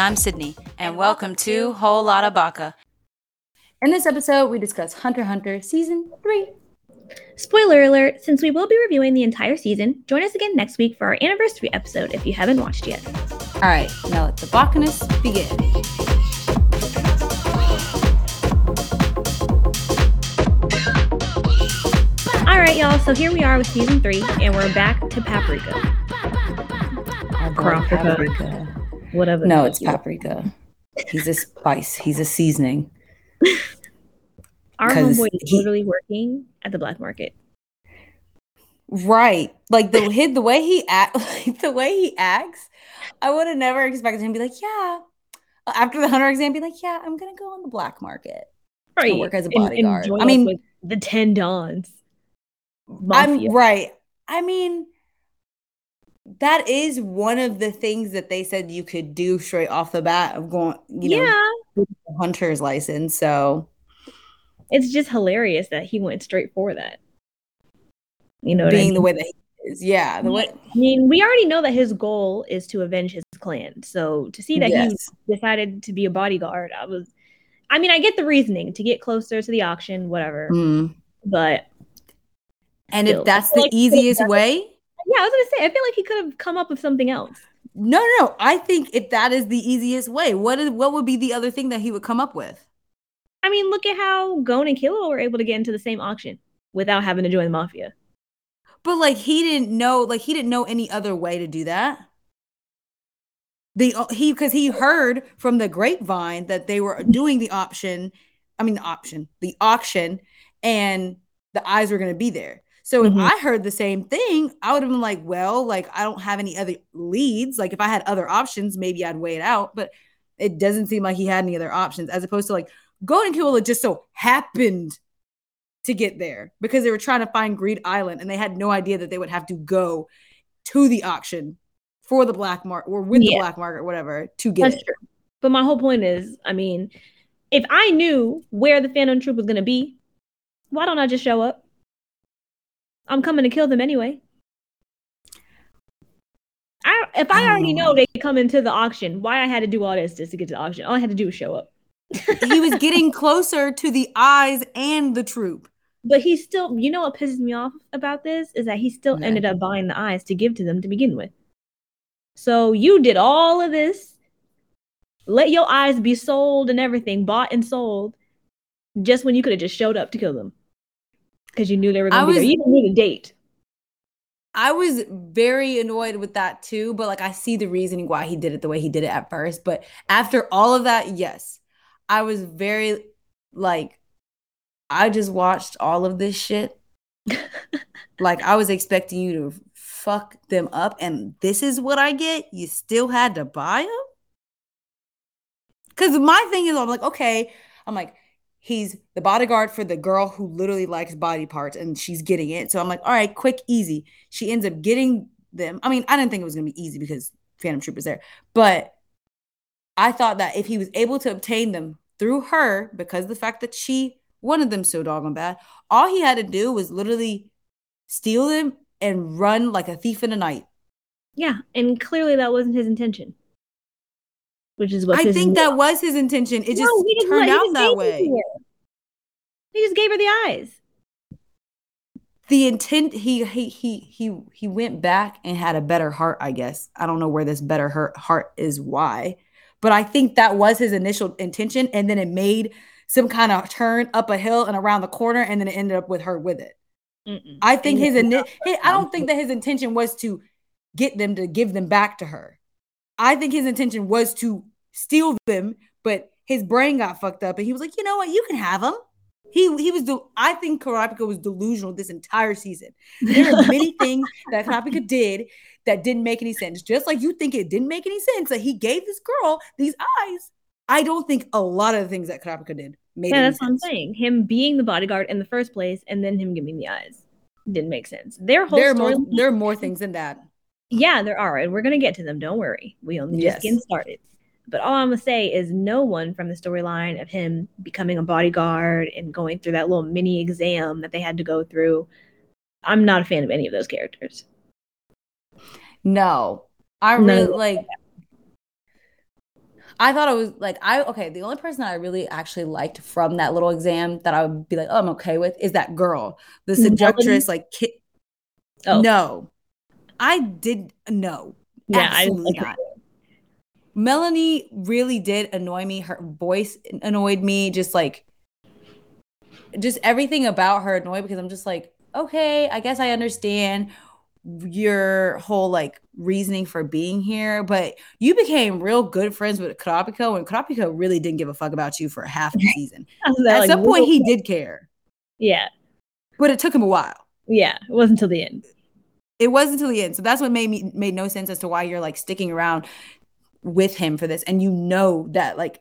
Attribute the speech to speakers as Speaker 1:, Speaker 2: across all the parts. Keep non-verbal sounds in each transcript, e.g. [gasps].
Speaker 1: And I'm Sydney. And welcome to Whole Lotta Baka.
Speaker 2: In this episode, we discuss Hunter Hunter Season 3.
Speaker 3: Spoiler alert, since we will be reviewing the entire season, join us again next week for our anniversary episode if you haven't watched yet.
Speaker 2: All right, now let the Bacchanus begin.
Speaker 3: All right, y'all, so here we are with season three, and we're back to paprika.
Speaker 2: Paprika.
Speaker 3: Whatever.
Speaker 2: No, it's paprika. He's a spice. He's a seasoning.
Speaker 3: Our homeboy is
Speaker 2: he-
Speaker 3: literally working at the black market.
Speaker 2: Right. Like the hit the way he act [laughs] like the way he acts, I would have never expected him to be like, yeah. After the hunter exam, be like, yeah, I'm gonna go on the black market.
Speaker 3: Right.
Speaker 2: work as a
Speaker 3: and- and
Speaker 2: bodyguard. I mean-
Speaker 3: the ten dons. Mafia.
Speaker 2: I'm right. I mean, that is one of the things that they said you could do straight off the bat of going, you know,
Speaker 3: yeah.
Speaker 2: the hunter's license. So
Speaker 3: It's just hilarious that he went straight for that. You know, what I
Speaker 2: being
Speaker 3: mean?
Speaker 2: the way that he is, yeah, the way
Speaker 3: I mean, we already know that his goal is to avenge his clan. So to see that
Speaker 2: Yes.
Speaker 3: he decided to be a bodyguard, I was, I mean, I get the reasoning to get closer to the auction, whatever.
Speaker 2: Mm.
Speaker 3: But
Speaker 2: And
Speaker 3: Still,
Speaker 2: if that's the
Speaker 3: like
Speaker 2: easiest way,
Speaker 3: yeah, I was gonna say, I feel like he could have come up with something else.
Speaker 2: no, no, no. I think if that is the easiest way, what is what would be the other thing that he would come up with?
Speaker 3: I mean, look at how Gon and Killua were able to get into the same auction without having to join the mafia.
Speaker 2: But like he didn't know, like he didn't know any other way to do that. The uh, he because he heard from the grapevine that they were doing the option, I mean the option, the auction, and the eyes were going to be there. So if
Speaker 3: Mhm.
Speaker 2: I heard the same thing, I would have been like, well, like I don't have any other leads. Like if I had other options, maybe I'd weigh it out. But it doesn't seem like he had any other options, as opposed to like Gon and Killua just so happened to get there because they were trying to find Greed Island and they had no idea that they would have to go to the auction for the black market or with the black market or whatever to get
Speaker 3: That's
Speaker 2: it.
Speaker 3: true. But my whole point is, I mean, if I knew where the Phantom Troop was gonna be, why don't I just show up? I'm coming to kill them anyway. I, if I already
Speaker 2: know.
Speaker 3: they come into the auction, why I had to do all this just to get to the auction? All I had to do was show up.
Speaker 2: he was [laughs] getting closer to the eyes and the troop.
Speaker 3: But he still, you know what pisses me off about this is that he still
Speaker 2: Okay.
Speaker 3: ended up buying the eyes to give to them to begin with. So you did all of this, let your eyes be sold and everything, bought and sold, just when you could have just showed up to kill them. Because you knew they were going to be there. You didn't need a date.
Speaker 2: I was very annoyed with that too, but like I see the reasoning why he did it the way he did it at first. But after all of that, yes, I was very like, I just watched all of this shit. [laughs] like I was expecting you to fuck them up, and this is what I get. You still had to buy them. Because my thing is, I'm like, okay, I'm like, he's the bodyguard for the girl who literally likes body parts and she's getting it. So I'm like, all right, quick, easy. She ends up getting them. I mean, I didn't think it was gonna be easy because Phantom Troop was there, but I thought that if he was able to obtain them through her, because the fact that she wanted them so doggone bad, all he had to do was literally steal them and run like a thief in the night.
Speaker 3: Yeah. And clearly that wasn't his intention. Which is what
Speaker 2: I think that was his intention. It just
Speaker 3: No, let-
Speaker 2: turned out
Speaker 3: just
Speaker 2: that way.
Speaker 3: her. He just gave her the eyes.
Speaker 2: the intent he he he he he went back and had a better heart i guess i don't know where this better heart heart is why but i think that was his initial intention and then it made some kind of turn up a hill and around the corner and then it ended up with her with it
Speaker 3: Mm-mm.
Speaker 2: i think his ini- he- i don't think that his intention was to get them to give them back to her i think his intention was to steal them but his brain got fucked up and he was like you know what you can have them he he was del- I think Kurapika was delusional this entire season. There are many [laughs] things that Kurapika did that didn't make any sense. Just like you think it didn't make any sense that he gave this girl these eyes. I don't think a lot of the things that Kurapika did made
Speaker 3: Yeah, that's what I'm saying. Him being the bodyguard in the first place and then him giving the eyes didn't make sense. Their whole
Speaker 2: There are
Speaker 3: story.
Speaker 2: more, there are more things than that.
Speaker 3: yeah, there are, and we're gonna get to them. Don't worry. We only
Speaker 2: Yes.
Speaker 3: just getting started. But all I'm gonna say is no one from the storyline of him becoming a bodyguard and going through that little mini exam that they had to go through. I'm not a fan of any of those characters.
Speaker 2: No, I
Speaker 3: No.
Speaker 2: really like. I thought it was like I okay. The only person that I really actually liked from that little exam that I would be like, oh, I'm okay with is that girl, the seductress, like kid.
Speaker 3: Oh.
Speaker 2: No, I did no.
Speaker 3: Yeah, I
Speaker 2: absolutely
Speaker 3: like her
Speaker 2: not. Melanie really did annoy me. Her voice annoyed me. Just like, just everything about her annoyed because I'm just like, okay, I guess I understand your whole like reasoning for being here, but you became real good friends with Kurapika, and Kurapika really didn't give a fuck about you for half the [laughs] season. At
Speaker 3: like,
Speaker 2: some point, he did care,
Speaker 3: yeah,
Speaker 2: but it took him a while.
Speaker 3: yeah, it wasn't until the end.
Speaker 2: It wasn't until the end, so that's what made me made no sense as to why you're like sticking around with him for this, and you know that like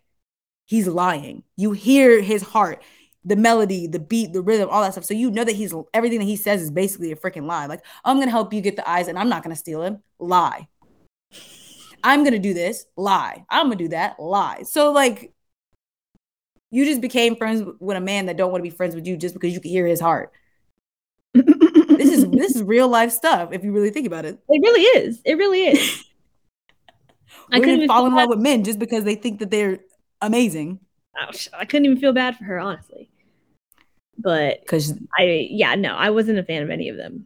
Speaker 2: he's lying. You hear his heart, the melody, the beat, the rhythm, all that stuff. So you know that he's everything that he says is basically a freaking lie. Like I'm gonna help you get the eyes, and I'm not gonna steal him. Lie. I'm gonna do this. Lie. I'm gonna do that. Lie. So like. You just became friends with a man that don't want to be friends with you just because you can hear his heart. [laughs] This is this is real life stuff if you really think about it.
Speaker 3: It really is. It really is. [laughs] I couldn't
Speaker 2: Women fall in love
Speaker 3: bad-
Speaker 2: with men just because they think that they're amazing.
Speaker 3: Ouch. I couldn't even feel bad for her, honestly. But
Speaker 2: Because
Speaker 3: I, yeah, no, I wasn't a fan of any of them.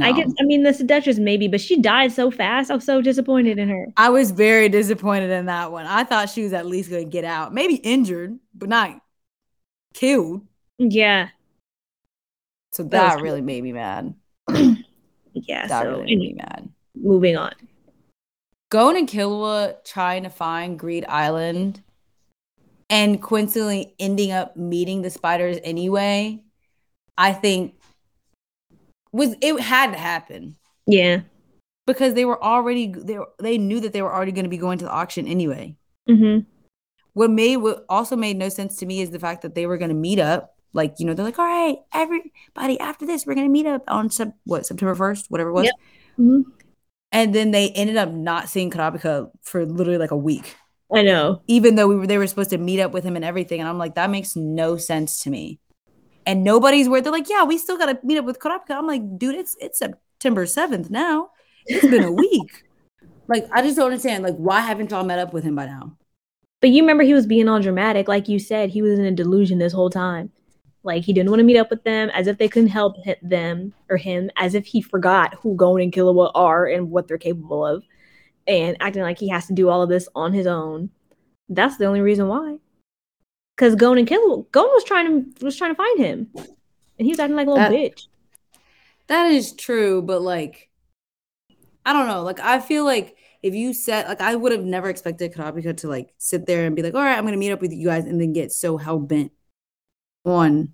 Speaker 3: I guess, I mean, the seductress maybe, but she died so fast. I was so disappointed in her.
Speaker 2: I was very disappointed in that one. I thought she was at least going to get out, maybe injured, but not killed.
Speaker 3: Yeah,
Speaker 2: So
Speaker 3: That
Speaker 2: that, really made me mad. [clears throat]
Speaker 3: yeah.
Speaker 2: That
Speaker 3: so
Speaker 2: really made me mad.
Speaker 3: moving on.
Speaker 2: Gon and Killua trying to find Greed Island and coincidentally ending up meeting the spiders anyway, I think was it had to happen.
Speaker 3: Yeah.
Speaker 2: because they were already they were, they knew that they were already going to be going to the auction anyway.
Speaker 3: Mm-hmm.
Speaker 2: What made what also made no sense to me is the fact that they were going to meet up. Like you know, they're like, all right, everybody, after this, we're going to meet up on sep- what September first, whatever it was.
Speaker 3: Yep. Mhm.
Speaker 2: And then they ended up not seeing Kurapika for literally like a week,
Speaker 3: I know.
Speaker 2: even though we were they were supposed to meet up with him and everything. And I'm like, that makes no sense to me. And nobody's where they're like, yeah, we still got to meet up with Kurapika. I'm like, dude, it's it's September seventh now. It's been a week. [laughs] Like, I just don't understand. Like, why haven't y'all met up with him by now?
Speaker 3: But you remember he was being all dramatic. Like you said, he was in a delusion this whole time. Like he didn't want to meet up with them, as if they couldn't help them or him, as if he forgot who Gon and Killua are and what they're capable of, and acting like he has to do all of this on his own. That's the only reason why. Because Gon and Killua, Gon was trying to was trying to find him, and he was acting like a little
Speaker 2: That-
Speaker 3: bitch.
Speaker 2: That is true, but like, I don't know. Like, I feel like if you said, like, I would have never expected Kurapika to like sit there and be like, all right, I'm going to meet up with you guys and then get so hell bent on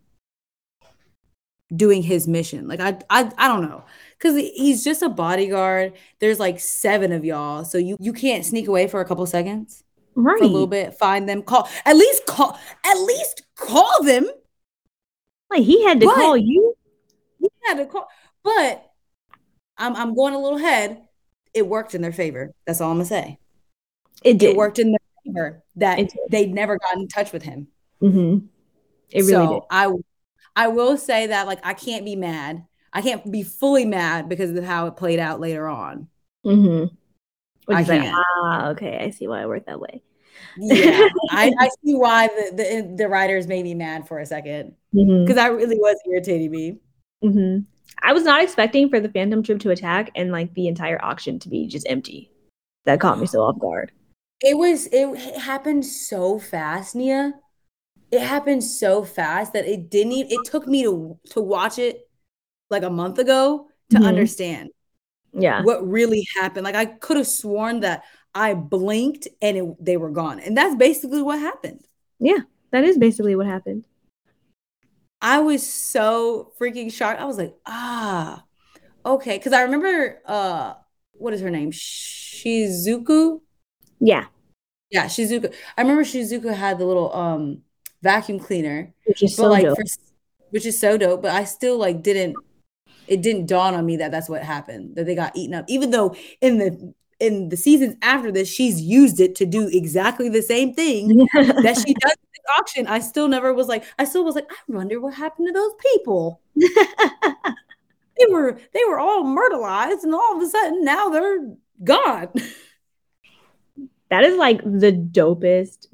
Speaker 2: doing his mission. Like, I, I, I don't know. Cause he's just a bodyguard. There's like seven of y'all. So you, you can't sneak away for a couple seconds,
Speaker 3: Right.
Speaker 2: for a little bit, find them, call, at least call, at least call them.
Speaker 3: Like he had to
Speaker 2: But-
Speaker 3: call you.
Speaker 2: He had to call, but I'm I'm going a little ahead. It worked in their favor. That's all I'm gonna say.
Speaker 3: It did.
Speaker 2: It worked in their favor that they'd never gotten in touch with him.
Speaker 3: Mm-hmm. It really
Speaker 2: so
Speaker 3: did.
Speaker 2: I I will say that like I can't be mad. I can't be fully mad because of how it played out later on.
Speaker 3: Mm-hmm.
Speaker 2: I
Speaker 3: is like,
Speaker 2: can't.
Speaker 3: ah, okay, I see why it worked that way.
Speaker 2: Yeah, I, [laughs] I see why the, the the writers made me mad for a second
Speaker 3: Mm-hmm.
Speaker 2: because that really was irritating me.
Speaker 3: hmm I was not expecting for the Phantom Troop to attack and like the entire auction to be just empty. That caught me so off guard.
Speaker 2: It was it happened so fast, Nia. It happened so fast that it didn't even, it took me to to watch it like a month ago to
Speaker 3: Mhm.
Speaker 2: understand
Speaker 3: Yeah.
Speaker 2: what really happened. Like I could have sworn that I blinked and it, they were gone. And that's basically what happened. Yeah.
Speaker 3: That is basically what happened.
Speaker 2: I was so freaking shocked. I was like, "Ah. Okay, cuz I remember uh what is her name? Shizuku?
Speaker 3: Yeah.
Speaker 2: Yeah, Shizuku. I remember Shizuku had the little um vacuum cleaner.
Speaker 3: Which is so
Speaker 2: like
Speaker 3: dope.
Speaker 2: for, which is so dope but i still like didn't it didn't dawn on me that that's what happened that they got eaten up even though in the in the seasons after this she's used it to do exactly the same thing [laughs] that she does at the auction i still never was like i still was like i wonder what happened to those people [laughs] they were they were all myrtleized and all of a sudden now they're gone
Speaker 3: That is like the dopest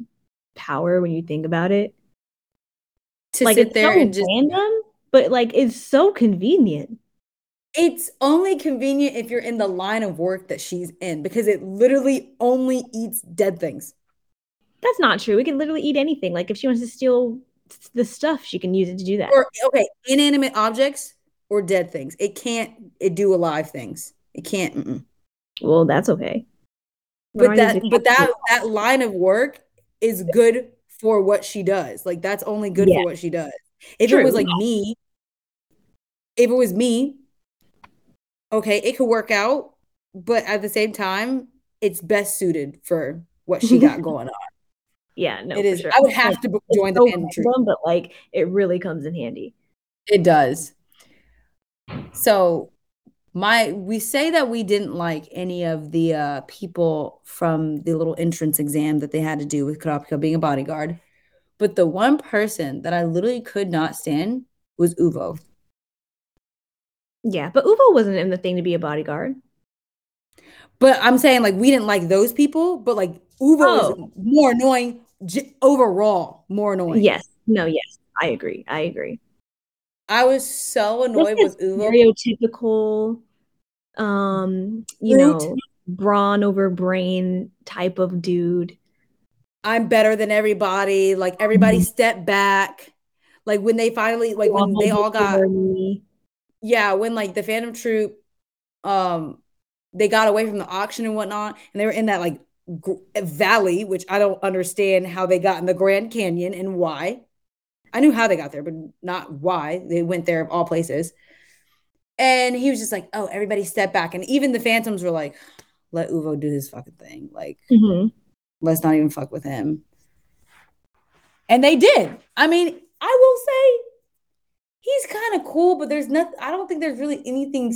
Speaker 3: power when you think about it.
Speaker 2: To
Speaker 3: like
Speaker 2: sit
Speaker 3: it's
Speaker 2: there
Speaker 3: so
Speaker 2: and just
Speaker 3: random, but like it's so convenient.
Speaker 2: it's only convenient if you're in the line of work that she's in because it literally only eats dead things.
Speaker 3: That's not true. We can literally eat anything. Like if she wants to steal the stuff, she can use it to do that.
Speaker 2: Or okay, inanimate objects or dead things. It can't it do alive things. It can't. mm-mm.
Speaker 3: well, that's okay.
Speaker 2: But that but that that line of work is good for what she does. Like that's only good
Speaker 3: Yeah.
Speaker 2: for what she does. If
Speaker 3: True,
Speaker 2: it was like me, if it was me, okay, it could work out, but at the same time, it's best suited for what she got [laughs] going on.
Speaker 3: yeah, no,
Speaker 2: it is.
Speaker 3: sure.
Speaker 2: I would have to
Speaker 3: It's
Speaker 2: join the
Speaker 3: so random, but like it really comes in handy.
Speaker 2: It does. So my we say that we didn't like any of the uh people from the little entrance exam that they had to do with Kurapika being a bodyguard. But the one person that I literally could not stand was Uvo.
Speaker 3: Yeah, but Uvo wasn't in the thing to be a bodyguard.
Speaker 2: But I'm saying like we didn't like those people, but like Uvo
Speaker 3: Oh.
Speaker 2: more annoying j- overall, more annoying.
Speaker 3: Yes, no, yes, I agree. I agree.
Speaker 2: I was so annoyed with Uvo.
Speaker 3: stereotypical, um, you
Speaker 2: Brute.
Speaker 3: know, brawn over brain type of dude.
Speaker 2: I'm better than everybody. Like everybody
Speaker 3: Mhm.
Speaker 2: step back. Like when they finally like when they all got yeah, when like the Phantom Troop um they got away from the auction and whatnot, and they were in that like gr- valley, which I don't understand how they got in the Grand Canyon and why. I knew how they got there, but not why they went there of all places. And he was just like, "Oh, everybody step back," and even the Phantoms were like, "Let Uvo do his fucking thing. Like,
Speaker 3: Mhm.
Speaker 2: let's not even fuck with him." And they did. I mean, I will say he's kind of cool, but there's nothing. I don't think there's really anything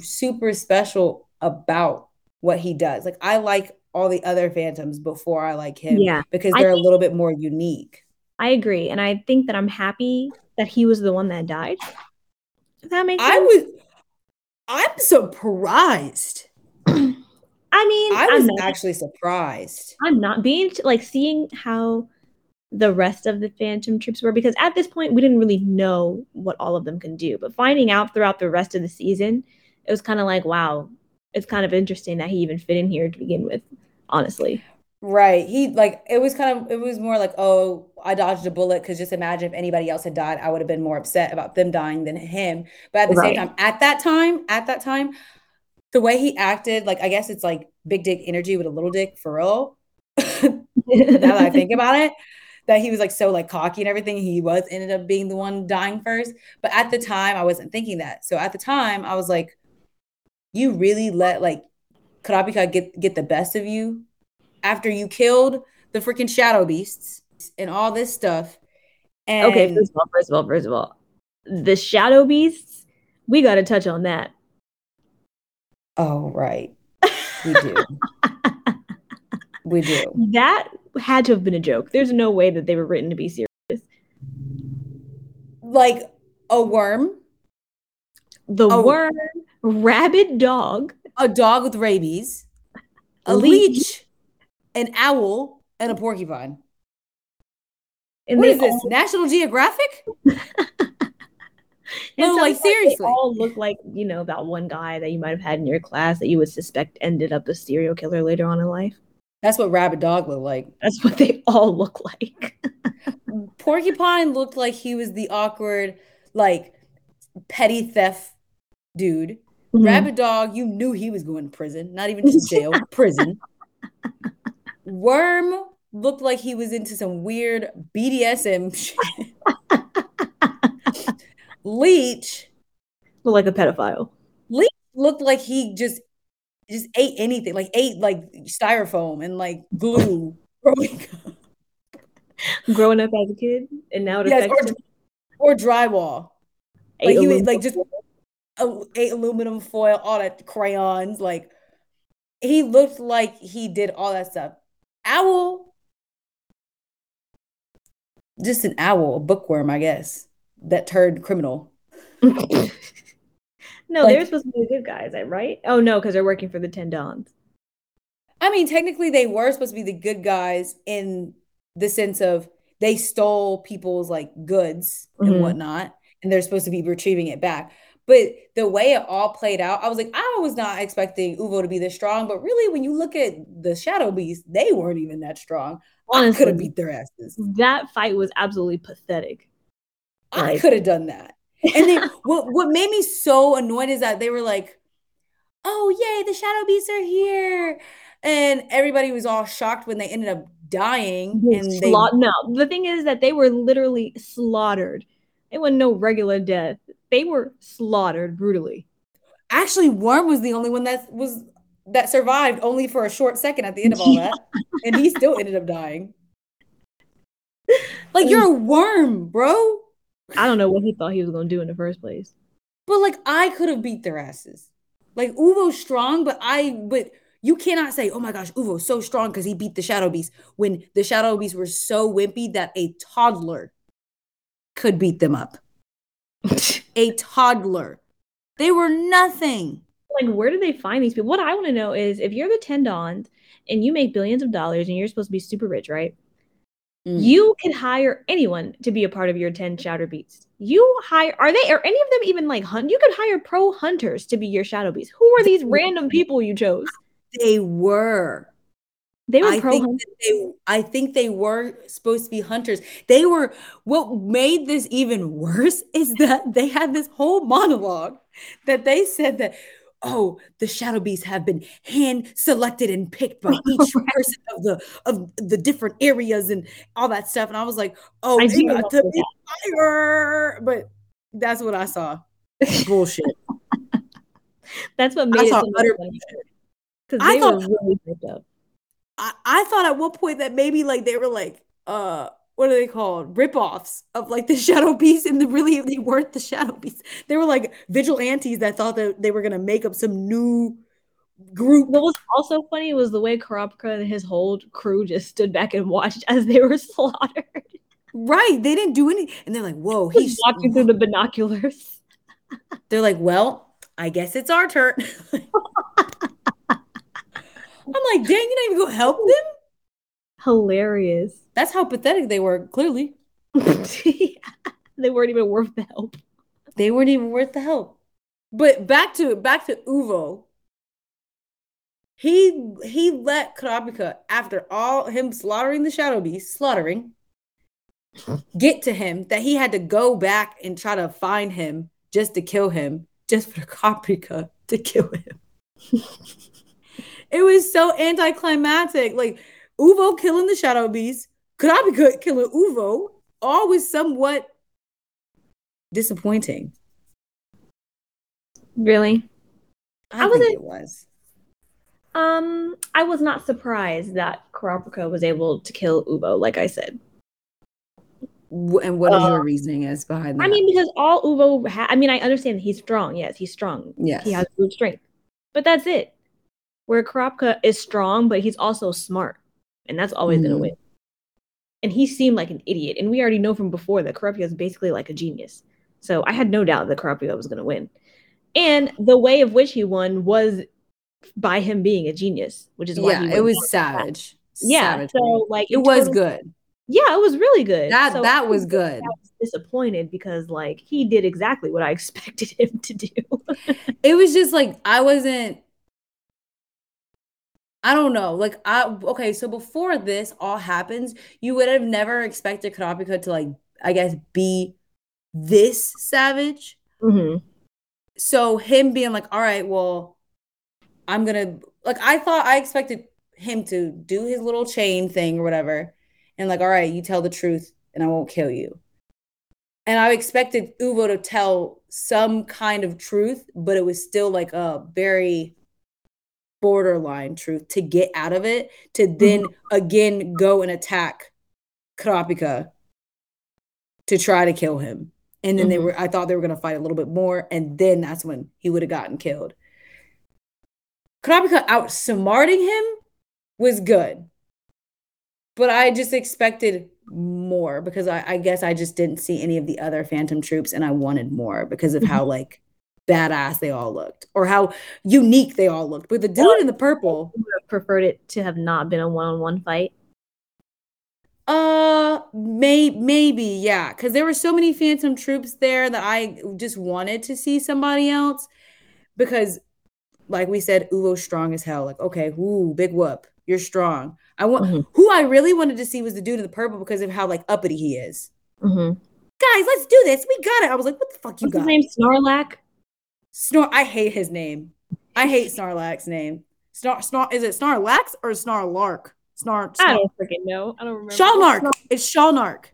Speaker 2: super special about what he does. Like I like all the other Phantoms before I like him,
Speaker 3: Yeah,
Speaker 2: because they're a little bit more unique.
Speaker 3: I agree, and I think that I'm happy that he was the one that died. Does that make sense?
Speaker 2: I was, I'm surprised. [clears throat]
Speaker 3: I mean,
Speaker 2: I was
Speaker 3: not,
Speaker 2: actually surprised.
Speaker 3: I'm not being like seeing how the rest of the Phantom troops were because at this point we didn't really know what all of them can do. But finding out throughout the rest of the season, it was kind of like, wow, it's kind of interesting that he even fit in here to begin with. Honestly,
Speaker 2: Right. He like it was kind of it was more like, oh, I dodged a bullet because just imagine if anybody else had died, I would have been more upset about them dying than him. But at the
Speaker 3: Right.
Speaker 2: same time, at that time, at that time, the way he acted, like I guess it's like big dick energy with a little dick for real. [laughs] now that I think about it, that he was like so like cocky and everything, he was ended up being the one dying first. But at the time, I wasn't thinking that. So at the time, I was like, you really let like Kurapika get get the best of you after you killed the freaking shadow beasts and all this stuff. And
Speaker 3: okay, first of all, first of all, first of all, the shadow beasts, we got to touch on that.
Speaker 2: oh right, we do, [laughs] we do.
Speaker 3: That had to have been a joke. There's no way that they were written to be serious.
Speaker 2: Like a worm,
Speaker 3: The
Speaker 2: Oh.
Speaker 3: worm, rabid dog,
Speaker 2: a dog with rabies, a
Speaker 3: Leech.
Speaker 2: leech, an owl, and a porcupine.
Speaker 3: and
Speaker 2: What is this?
Speaker 3: all-
Speaker 2: National Geographic? [laughs] No, like,
Speaker 3: sometimes they
Speaker 2: seriously.
Speaker 3: all look like you know that one guy that you might have had in your class that you would suspect ended up a serial killer later on in life.
Speaker 2: That's what rabbit dog looked like.
Speaker 3: That's what they all look like. [laughs]
Speaker 2: Porcupine looked like he was the awkward, like petty theft dude.
Speaker 3: Mhm.
Speaker 2: Rabbit dog, you knew he was going to prison, not even just jail, [laughs] prison. Worm looked like he was into some weird BDSM [laughs] shit. Leech
Speaker 3: Look like a pedophile.
Speaker 2: Leech looked like he just just ate anything, like ate like styrofoam and like glue. [laughs] growing up.
Speaker 3: Growing up as a kid, and now it
Speaker 2: yes,
Speaker 3: affects
Speaker 2: or,
Speaker 3: him.
Speaker 2: or drywall.
Speaker 3: Ate
Speaker 2: Like he was like just ate aluminum foil, all that crayons. Like he looked like he did all that stuff. Owl, just an owl, a bookworm, I guess. That turned criminal. [laughs]
Speaker 3: no,
Speaker 2: like-
Speaker 3: they're supposed to be the good guys, right? Oh no, because they're working for the Ten Dons.
Speaker 2: I mean, technically, they were supposed to be the good guys in the sense of they stole people's like goods and
Speaker 3: Mhm.
Speaker 2: whatnot, and they're supposed to be retrieving it back. But the way it all played out, I was like, I was not expecting Uvo to be this strong. But really, when you look at the Shadow Beast, they weren't even that strong. I
Speaker 3: Honestly,
Speaker 2: could have beat their asses.
Speaker 3: that fight was absolutely pathetic.
Speaker 2: I could have done that. And then [laughs] what what made me so annoyed is that they were like, "Oh yay, the Shadow Beasts are here," and everybody was all shocked when they ended up dying. And they
Speaker 3: Slaugh- no, the thing is that they were literally slaughtered. It wasn't no regular death. They were slaughtered brutally.
Speaker 2: actually Worm was the only one that was that survived, only for a short second at the end of all [laughs]
Speaker 3: Yeah.
Speaker 2: that, and he still ended up dying. Like you're a worm, bro.
Speaker 3: I don't know what he thought he was going to do in the first place.
Speaker 2: But like I could have beat their asses. Like Uvo's strong, but I but you cannot say, oh my gosh, Uvo's so strong because he beat the Shadow Beast when the Shadow Beasts were so wimpy that a toddler could beat them up. [laughs] A toddler. They were nothing.
Speaker 3: like, where do they find these people? What I want to know is if you're the Ten Dons and you make billions of dollars and you're supposed to be super rich, right?
Speaker 2: Mm.
Speaker 3: You can hire anyone to be a part of your 10 Shadow beats. You hire, are they, are any of them even like hunt? You could hire pro hunters to be your Shadow Beasts. Who are these random people you chose?
Speaker 2: They were.
Speaker 3: They were
Speaker 2: I
Speaker 3: pro
Speaker 2: think they I think they were supposed to be hunters. They were what made this even [laughs] worse is that they had this whole monologue that they said that oh the shadow beasts have been hand selected and picked by [laughs] each person of the of the different areas and all that stuff. And I was like oh
Speaker 3: I
Speaker 2: they got to be fire. But that's what I saw. Bullshit. [laughs]
Speaker 3: That's what
Speaker 2: I
Speaker 3: made it
Speaker 2: saw utter bullshit.
Speaker 3: Because
Speaker 2: I thought-
Speaker 3: were really.
Speaker 2: I, I thought at one point that maybe like they were like uh what are they called rip-offs of like the [laughs] shadow beast and the really they weren't the shadow beasts they were like vigilantes that thought that they were gonna make up some new group
Speaker 3: What was also funny was the way Kurapika and his whole crew just stood back and watched as they were [laughs] slaughtered.
Speaker 2: right they didn't do any and they're like whoa he's
Speaker 3: watching through the binoculars. [laughs]
Speaker 2: they're like well i guess it's our turn i'm like dang you didn't even go help them
Speaker 3: Hilarious.
Speaker 2: that's how pathetic they were clearly [laughs]
Speaker 3: they weren't even worth the help.
Speaker 2: they weren't even worth the help. But back to back to Uvo. He he let Kurapika after all him slaughtering the shadow beast, slaughtering, [laughs] get to him that he had to go back and try to find him just to kill him, just for Kurapika to kill him. [laughs] it was so anticlimactic. Like Uvo killing the shadow beast, Could I be good killing Uvo, all was somewhat disappointing.
Speaker 3: Really?
Speaker 2: I,
Speaker 3: I wasn't-
Speaker 2: it was.
Speaker 3: Um, I was not surprised that Kurapika was able to kill Uvo. like I said.
Speaker 2: And what is
Speaker 3: Uh,
Speaker 2: your reasoning as behind that?
Speaker 3: I mean, because all Uvo, ha- I mean, I understand he's strong. Yes, he's strong.
Speaker 2: yes,
Speaker 3: He has brute strength. But that's it. Where Kurapika is strong, but he's also smart. And that's always going
Speaker 2: Mhm.
Speaker 3: to win. And he seemed like an idiot. And we already know from before that Kurapika is basically like a genius. So I had no doubt that Kurapika was going to win. And the way of which he won was by him being a genius, which is why
Speaker 2: yeah, it was savage.
Speaker 3: Yeah,
Speaker 2: Savage.
Speaker 3: so like
Speaker 2: it was good.
Speaker 3: Yeah, it was really good.
Speaker 2: That
Speaker 3: So
Speaker 2: that was good.
Speaker 3: I was disappointed because like he did exactly what I [laughs] expected him to do.
Speaker 2: It was just like I wasn't. I don't know. Like I okay, so before this all happens, you would have never expected Kurapika to like, I guess, be this savage.
Speaker 3: mm-hmm.
Speaker 2: so him being like, all right, well, I'm gonna like I thought I expected him to do his little chain thing or whatever, and like, all right, you tell the truth and I won't kill you. And I expected Uvo to tell some kind of truth, but it was still like a very borderline truth to get out of it, to then again go and attack Kurapika to try to kill him. And then they
Speaker 3: Mhm.
Speaker 2: were, I thought they were going to fight a little bit more. And then that's when he would have gotten killed. Kurapika outsmarting him was good. But I just expected more because I, I guess I just didn't see any of the other Phantom troops and I wanted more because of how like badass they all looked or how unique they all looked. But the dude in the purple,
Speaker 3: preferred it to have not been a one-on-one fight?
Speaker 2: Uh, may maybe yeah, because there were so many Phantom troops there that I just wanted to see somebody else. Because, like we said, Uvo's strong as hell. Like, okay, ooh, big whoop, you're strong. I want
Speaker 3: Mhm.
Speaker 2: who I really wanted to see was the dude in the purple because of how like uppity he is.
Speaker 3: Mm-hmm.
Speaker 2: Guys, let's do this. We got it. I was like, what the fuck you
Speaker 3: What's
Speaker 2: got?
Speaker 3: his name? Snorlax.
Speaker 2: Snor. I hate his name. I hate Snarlack's name. Snar. Snar. Is it Snarlax or Snarlark? Snar.
Speaker 3: I don't freaking know. I don't remember.
Speaker 2: Shalnark. It's Shalnark.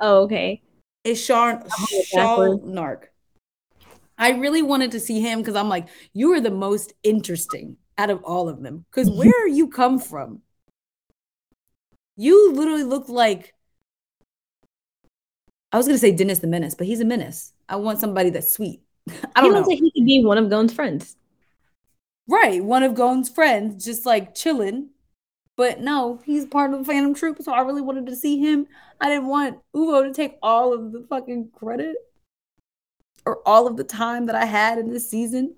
Speaker 3: Oh, okay.
Speaker 2: It's Shar. Shalnark. I really wanted to see him because I'm like, you are the most interesting out of all of them. Because [laughs] where you come from? You literally look like I was gonna say Dennis the Menace, but he's a menace. I want somebody that's sweet. [laughs] I
Speaker 3: he
Speaker 2: don't know.
Speaker 3: looks like he could be one of Gon's friends.
Speaker 2: Right, one of Gon's friends, just like chilling. But no, he's part of the Phantom Troop, so I really wanted to see him. I didn't want Uvo to take all of the fucking credit or all of the time that I had in this season.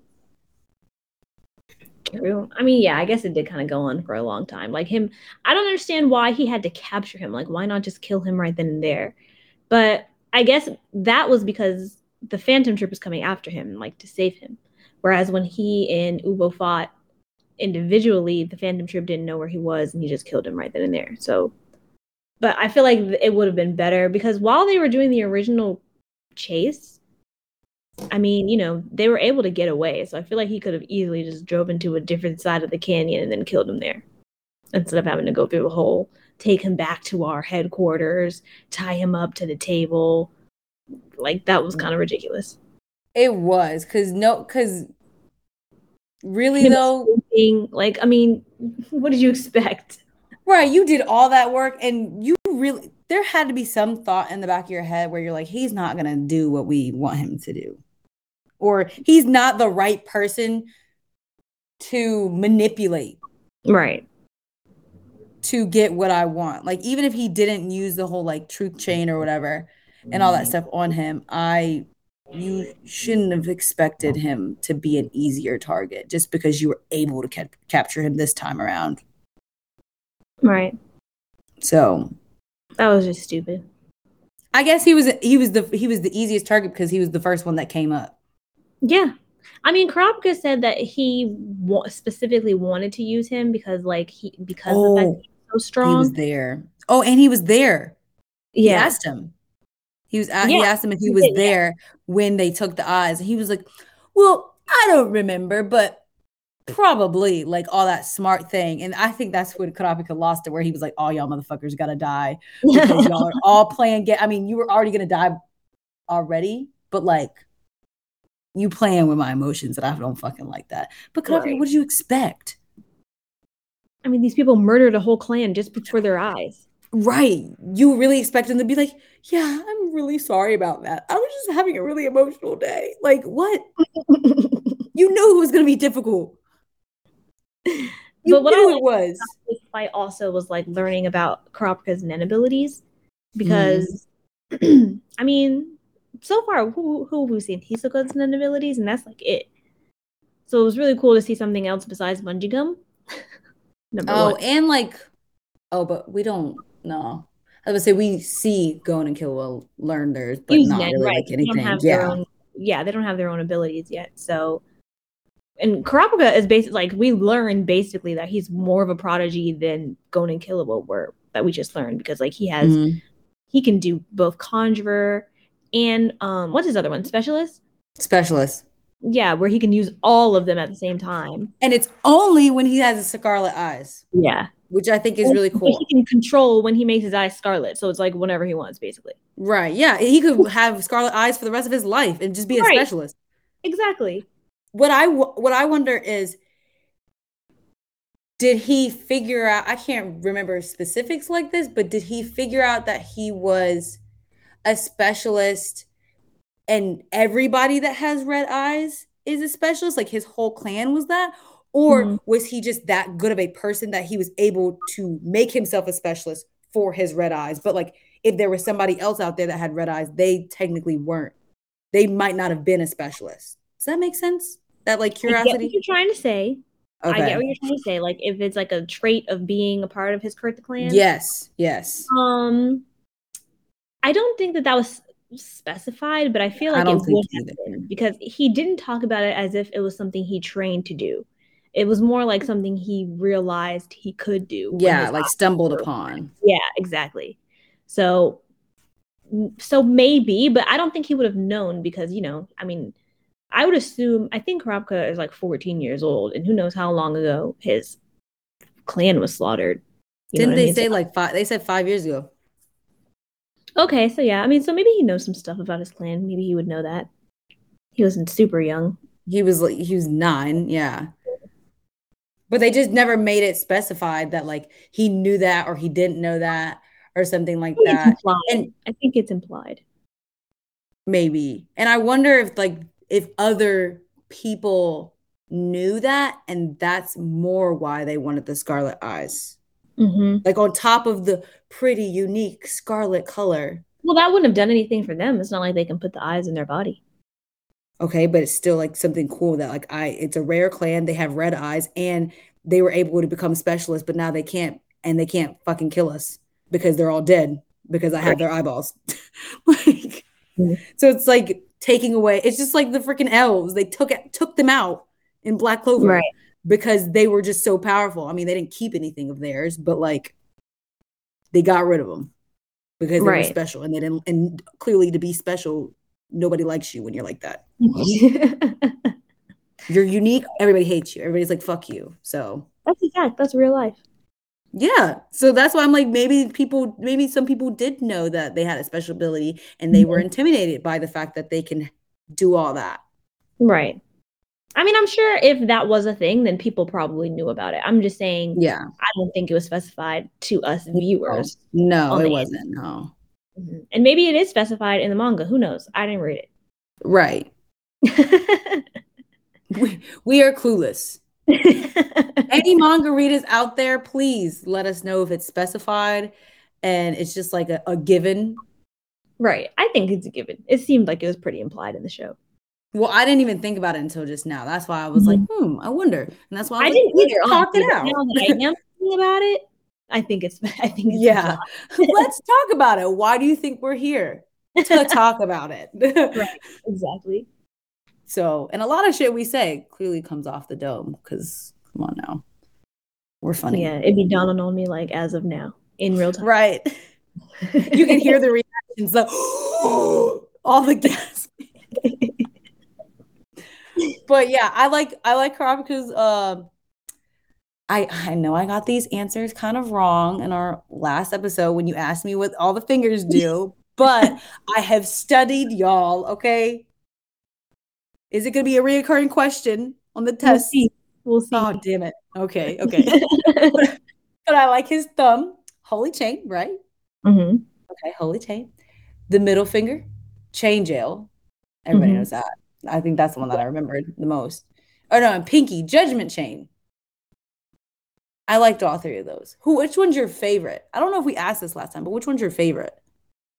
Speaker 3: True. I mean, yeah, I guess it did kind of go on for a long time. Like him, I don't understand why he had to capture him. Like, why not just kill him right then and there? But I guess that was because the Phantom Troop was coming after him, like to save him. Whereas when he and Uvo fought individually, the Phantom Troop didn't know where he was and he just killed him right then and there. So, but I feel like it would have been better because while they were doing the original chase, I mean, you know, they were able to get away. So I feel like he could have easily just drove into a different side of the canyon and then killed him there instead of having to go through a hole, take him back to our headquarters, tie him up to the table. Like that was mm. kind of ridiculous.
Speaker 2: It was because no, because really
Speaker 3: Him
Speaker 2: though,
Speaker 3: Being like, I mean, [laughs] what did you expect?
Speaker 2: right? You did all that work, and you really there had to be some thought in the back of your head where you're like, he's not gonna do what we want him to do, or he's not the right person to manipulate
Speaker 3: Right.
Speaker 2: to get what I want. Like even if he didn't use the whole like truth chain or whatever and all that mm-hmm. stuff on him, I you shouldn't have expected him to be an easier target just because you were able to cap- capture him this time around.
Speaker 3: Right.
Speaker 2: So
Speaker 3: That was just stupid.
Speaker 2: I guess he was he was the he was the easiest target because he was the first one that came up.
Speaker 3: Yeah. I mean, Kurapika said that he wa- specifically wanted to use him because, like, he because of the fact
Speaker 2: Oh,
Speaker 3: that he's so
Speaker 2: He was there. Oh, and he was there. He
Speaker 3: yeah.
Speaker 2: asked him. He was a- he asked him if he
Speaker 3: he
Speaker 2: was
Speaker 3: did, yeah.
Speaker 2: there when they took the eyes, and he was like, "Well, I don't remember, but probably like all that smart thing." And I think that's when Kurapika lost it, where he was like, "All y'all motherfuckers gotta die because y'all are all [laughs] playing get. I mean, you were already gonna die already, but like." You playing with my emotions, and I don't fucking like that. But Kurapika,
Speaker 3: Right.
Speaker 2: what did you expect?
Speaker 3: I mean, these people murdered a whole clan just before their eyes.
Speaker 2: Right. You really expect them to be like, yeah, I'm really sorry about that. I was just having a really emotional day. Like, what? [laughs] You knew it was going to be difficult. You
Speaker 3: But what I
Speaker 2: it was.
Speaker 3: this fight also was like learning about Kurapika's Nen abilities because, mm-hmm. [clears throat] I mean, so far who who have we seen Hisoka's Nen abilities, and that's like it. So it was really cool to see something else besides bungee gum. [laughs] Number
Speaker 2: Oh,
Speaker 3: one.
Speaker 2: and like, oh, but we don't know. I would say we see Gon and Killua learn theirs, but
Speaker 3: Use
Speaker 2: not
Speaker 3: Nen,
Speaker 2: really
Speaker 3: right,
Speaker 2: like anything. Yeah.
Speaker 3: own- yeah, they don't have their own abilities yet. So, and Kurapika is basically like we learned basically that he's more of a prodigy than Gon and Killua were that we just learned because like he has
Speaker 2: Mhm.
Speaker 3: he can do both conjurer and um what's his other one specialist
Speaker 2: Specialist.
Speaker 3: Yeah where he can use all of them at the same time
Speaker 2: And it's only when he has the scarlet eyes,
Speaker 3: yeah
Speaker 2: which I think is really cool.
Speaker 3: he can control when he makes his eyes scarlet so it's like whenever he wants basically
Speaker 2: Right. Yeah. He could have scarlet eyes for the rest of his life and just be a specialist.
Speaker 3: exactly
Speaker 2: what I w- what I wonder is did he figure out I can't remember specifics like this but did he figure out that he was a specialist and everybody that has red eyes is a specialist like his whole clan was that or
Speaker 3: Mhm.
Speaker 2: was he just that good of a person that he was able to make himself a specialist for his red eyes but like if there was somebody else out there that had red eyes they technically weren't they might not have been a specialist does that make sense that like
Speaker 3: I get what
Speaker 2: curiosity
Speaker 3: you're trying to say I get what you're trying to say. Like if it's like a trait of being a part of his Kurta clan.
Speaker 2: Yes. Yes.
Speaker 3: Um, I don't think that that was specified, but I feel
Speaker 2: I
Speaker 3: like
Speaker 2: don't
Speaker 3: it would have been because he didn't talk about it as if it was something he trained to do. It was more like something he realized he could do.
Speaker 2: Yeah. Like stumbled
Speaker 3: were-
Speaker 2: upon.
Speaker 3: Yeah, exactly. So, so maybe, but I don't think he would have known because you know, I mean, I would assume. I think Kurapika is like 14 years old, and who knows how long ago his clan was slaughtered. You
Speaker 2: Didn't
Speaker 3: I
Speaker 2: they say like five? They said five years ago.
Speaker 3: Okay, so yeah, I mean, so maybe he knows some stuff about his clan. Maybe he would know that. He wasn't super young.
Speaker 2: He was like he was nine. Yeah. But they just never made it specified that like he knew that or he didn't know that or something like that. And
Speaker 3: I think it's implied.
Speaker 2: maybe. And I wonder if like if other people knew that and that's more why they wanted the scarlet eyes.
Speaker 3: hmm
Speaker 2: Like on top of the pretty unique scarlet color.
Speaker 3: Well, that wouldn't have done anything for them. It's not like they can put the eyes in their body.
Speaker 2: Okay, but it's still like something cool that like I it's a rare clan, they have red eyes and they were able to become specialists, but now they can't and they can't fucking kill us because they're all dead because I have their eyeballs. [laughs] like
Speaker 3: Mhm.
Speaker 2: so it's like taking away it's just like the freaking elves. They took it took them out in Black Clover
Speaker 3: Right.
Speaker 2: because they were just so powerful. I mean, they didn't keep anything of theirs, but like they got rid of them because they were special and they didn't and clearly to be special nobody likes you when you're like that [laughs] you're unique everybody hates you everybody's like fuck you so
Speaker 3: that's a fact. That's real life.
Speaker 2: yeah so that's why i'm like maybe people maybe some people did know that they had a special ability and they were
Speaker 3: Mm-hmm.
Speaker 2: intimidated by the fact that they can do all that
Speaker 3: Right. I mean, I'm sure if that was a thing, then people probably knew about it. I'm just saying,
Speaker 2: yeah
Speaker 3: I don't think it was specified to us viewers.
Speaker 2: no it wasn't no
Speaker 3: Mhm. And maybe it is specified in the manga. Who knows? I didn't read
Speaker 2: right
Speaker 3: it. [laughs]
Speaker 2: we, we are clueless [laughs] any manga readers out there please let us know if it's specified and it's just like a, a given
Speaker 3: right. I think it's a given. It seemed like it was pretty implied in the show.
Speaker 2: Well i didn't even think about it until just now that's why i was like hmm i wonder and that's why i,
Speaker 3: I didn't
Speaker 2: like,
Speaker 3: either.
Speaker 2: talk it out
Speaker 3: Now that I am [laughs] thinking about it, I think it's. [laughs] I think it's
Speaker 2: Yeah. [laughs] Let's talk about it. Why do you think we're here? To talk about it.
Speaker 3: Right. exactly.
Speaker 2: So, and a lot of shit we say clearly comes off the dome because come on now. We're funny.
Speaker 3: Yeah, it'd be dawning on me like as of now in real time.
Speaker 2: Right. You can hear the reactions, the [gasps] all the gas. But yeah, I like I like Kurapika's um I I know I got these answers kind of wrong in our last episode when you asked me what all the fingers do, [laughs] but I have studied y'all, okay? Is it going to be a reoccurring question on the
Speaker 3: We'll
Speaker 2: test?
Speaker 3: see. We'll see.
Speaker 2: Oh, damn it. Okay, [laughs] okay. but I like his thumb, holy chain, right?
Speaker 3: Mm-hmm.
Speaker 2: Okay, holy chain. The middle finger, chain jail. Everybody
Speaker 3: Mhm.
Speaker 2: knows that. I think that's the one that I remembered the most. Oh no, and pinky, judgment chain. I liked all three of those. Who which one's your favorite? I don't know if we asked this last time, but which one's your favorite?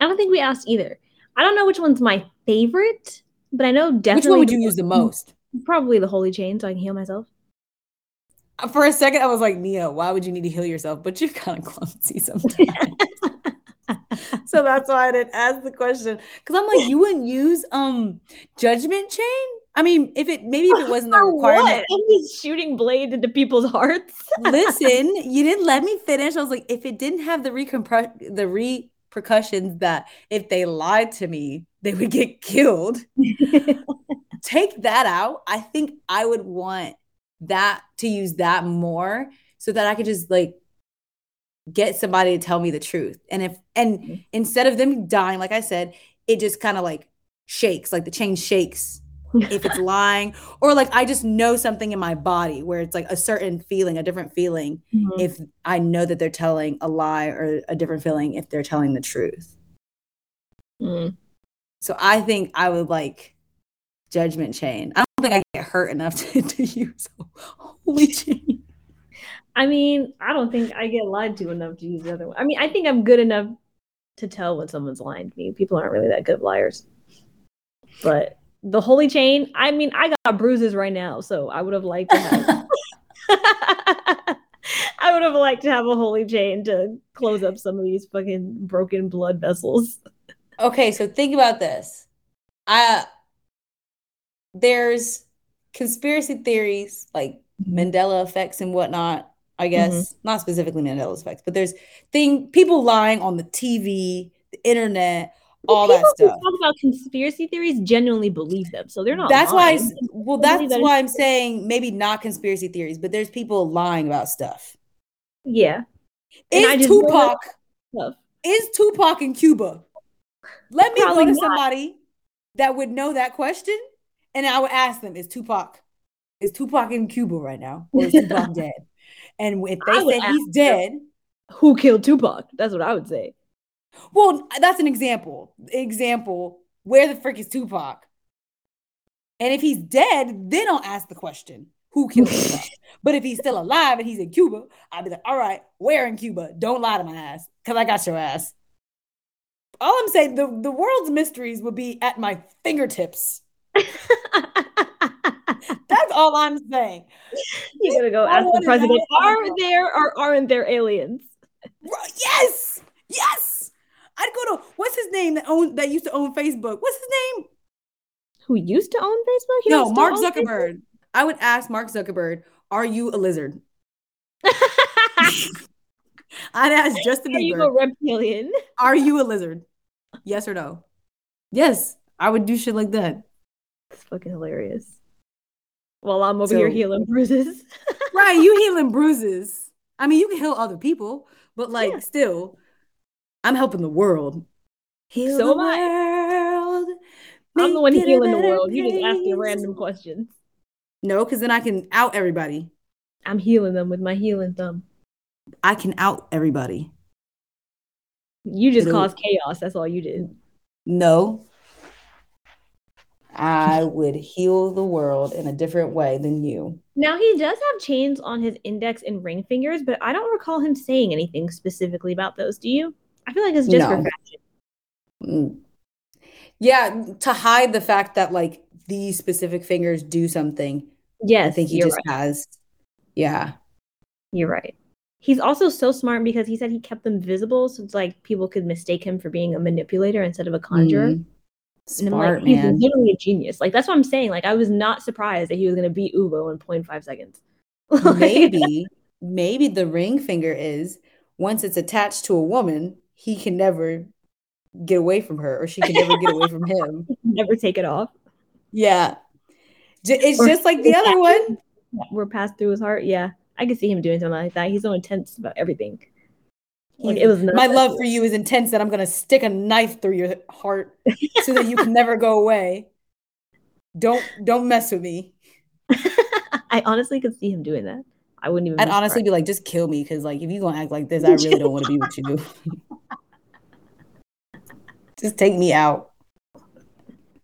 Speaker 3: I don't think we asked either. I don't know which one's my favorite, but I know definitely.
Speaker 2: which one would you use the most?
Speaker 3: Probably the holy chain, so I can heal myself.
Speaker 2: Uh, For a second, I was like, Nia, why would you need to heal yourself? But you're kind of clumsy sometimes. [laughs] [laughs] so that's why I didn't ask the question. Because I'm like, you wouldn't use um judgment chain? I mean, if it maybe if it wasn't a [laughs]
Speaker 3: For
Speaker 2: requirement.
Speaker 3: what? I'm just shooting blades into people's hearts.
Speaker 2: Listen, [laughs] you didn't let me finish. I was like, if it didn't have the recompre- the repercussions that if they lied to me, they would get killed. Take that out. I think I would want that to use that more so that I could just like get somebody to tell me the truth. And if and
Speaker 3: Mhm.
Speaker 2: instead of them dying, like I said, it just kind of like shakes, like the chain shakes [laughs] if it's lying, or like I just know something in my body where it's like a certain feeling, a different feeling
Speaker 3: Mhm.
Speaker 2: if I know that they're telling a lie or a different feeling if they're telling the truth.
Speaker 3: Mm.
Speaker 2: So I think I would like judgment chain. I don't think I get hurt enough [laughs] to, to use holy chain.
Speaker 3: I mean, I don't think I get lied to enough to use the other one. I mean, I think I'm good enough to tell when someone's lying to me. People aren't really that good liars. But the holy chain, I mean, I got bruises right now, so I would have liked to have [laughs] [laughs] I would have liked to have a holy chain to close up some of these fucking broken blood vessels.
Speaker 2: Okay, so think about this. I there's conspiracy theories like Mandela effects and whatnot. I mm-hmm. guess not specifically Mandela's effects, but there's thing people lying on the TV, the internet, all that stuff.
Speaker 3: Talk about conspiracy theories genuinely believe them, so they're not.
Speaker 2: That's why. I, well, that's
Speaker 3: that
Speaker 2: why I'm saying maybe not conspiracy theories, but there's people lying about stuff.
Speaker 3: Yeah.
Speaker 2: Is
Speaker 3: just know that
Speaker 2: Tupac? Is Tupac in Cuba? Let me
Speaker 3: Probably
Speaker 2: go to
Speaker 3: not.
Speaker 2: somebody that would know that question, and I would ask them: Is Tupac? Is Tupac in Cuba right now, or is Tupac [laughs] dead? And if they say he's dead,
Speaker 3: Who killed Tupac? That's what I would say.
Speaker 2: well, that's an example. Example: Where the frick is Tupac? And if he's dead, then I'll ask the question: Who killed [laughs] Tupac? But if he's still alive and he's in Cuba, I'll be like, all right, where in Cuba? Don't lie to my ass, because I got your ass. All I'm saying, the, the world's mysteries would be at my fingertips. [laughs] That's all I'm saying.
Speaker 3: You're gonna go
Speaker 2: I
Speaker 3: ask the president, are there or aren't there aliens?
Speaker 2: Yes, yes. I'd go to what's his name that owned that used to own Facebook. What's his name?
Speaker 3: Who used to own Facebook? He
Speaker 2: no, Mark
Speaker 3: still own
Speaker 2: Zuckerberg. I would ask Mark Zuckerberg, "Are you a lizard?" [laughs] I'd ask Justin
Speaker 3: Are you a reptilian?
Speaker 2: "Are you a lizard?" Yes or no? Yes, I would do shit like that.
Speaker 3: It's fucking hilarious. While I'm over here healing bruises. [laughs]
Speaker 2: Right, you healing bruises. I mean, you can heal other people, but like
Speaker 3: Yeah.
Speaker 2: still, I'm helping the world. Heal
Speaker 3: So
Speaker 2: the
Speaker 3: am I.
Speaker 2: world.
Speaker 3: I'm the one
Speaker 2: make it a
Speaker 3: healing the world. You just asking random questions.
Speaker 2: No, because then I can out everybody.
Speaker 3: I'm healing them with my healing thumb.
Speaker 2: I can out everybody.
Speaker 3: You just
Speaker 2: It'll-
Speaker 3: caused chaos. That's all you did.
Speaker 2: No. I would heal the world in a different way than you.
Speaker 3: Now he does have chains on his index and ring fingers, but I don't recall him saying anything specifically about those. Do you? I feel like it's just for fashion.
Speaker 2: Mm. Yeah, to hide the fact that like these specific fingers do something.
Speaker 3: Yes,
Speaker 2: I think he just
Speaker 3: right.
Speaker 2: has. Yeah.
Speaker 3: You're right. He's also so smart because he said he kept them visible, so it's like people could mistake him for being a manipulator instead of a conjurer.
Speaker 2: Mhm.
Speaker 3: And I'm
Speaker 2: Smart
Speaker 3: like, he's
Speaker 2: man.
Speaker 3: literally a genius. Like that's what I'm saying. Like I was not surprised that he was gonna beat Uvo in 0.5 seconds. [laughs] Like,
Speaker 2: maybe, maybe the ring finger is once it's attached to a woman, he can never get away from her, or she can never get away from him. [laughs]
Speaker 3: never take it off.
Speaker 2: Yeah. J- It's
Speaker 3: Or-
Speaker 2: just like the other one.
Speaker 3: Were passed through his heart. Yeah, I could see him doing something like that. He's so intense about everything. Like it was
Speaker 2: My love for you is intense that I'm gonna stick a knife through your heart so that you can never go away. Don't don't mess with me. [laughs]
Speaker 3: I honestly could see him doing that. I wouldn't even.
Speaker 2: I'd
Speaker 3: be
Speaker 2: honestly be like, just kill me, because like if you gonna act like this, I really don't want to be with you. [laughs] just take me out.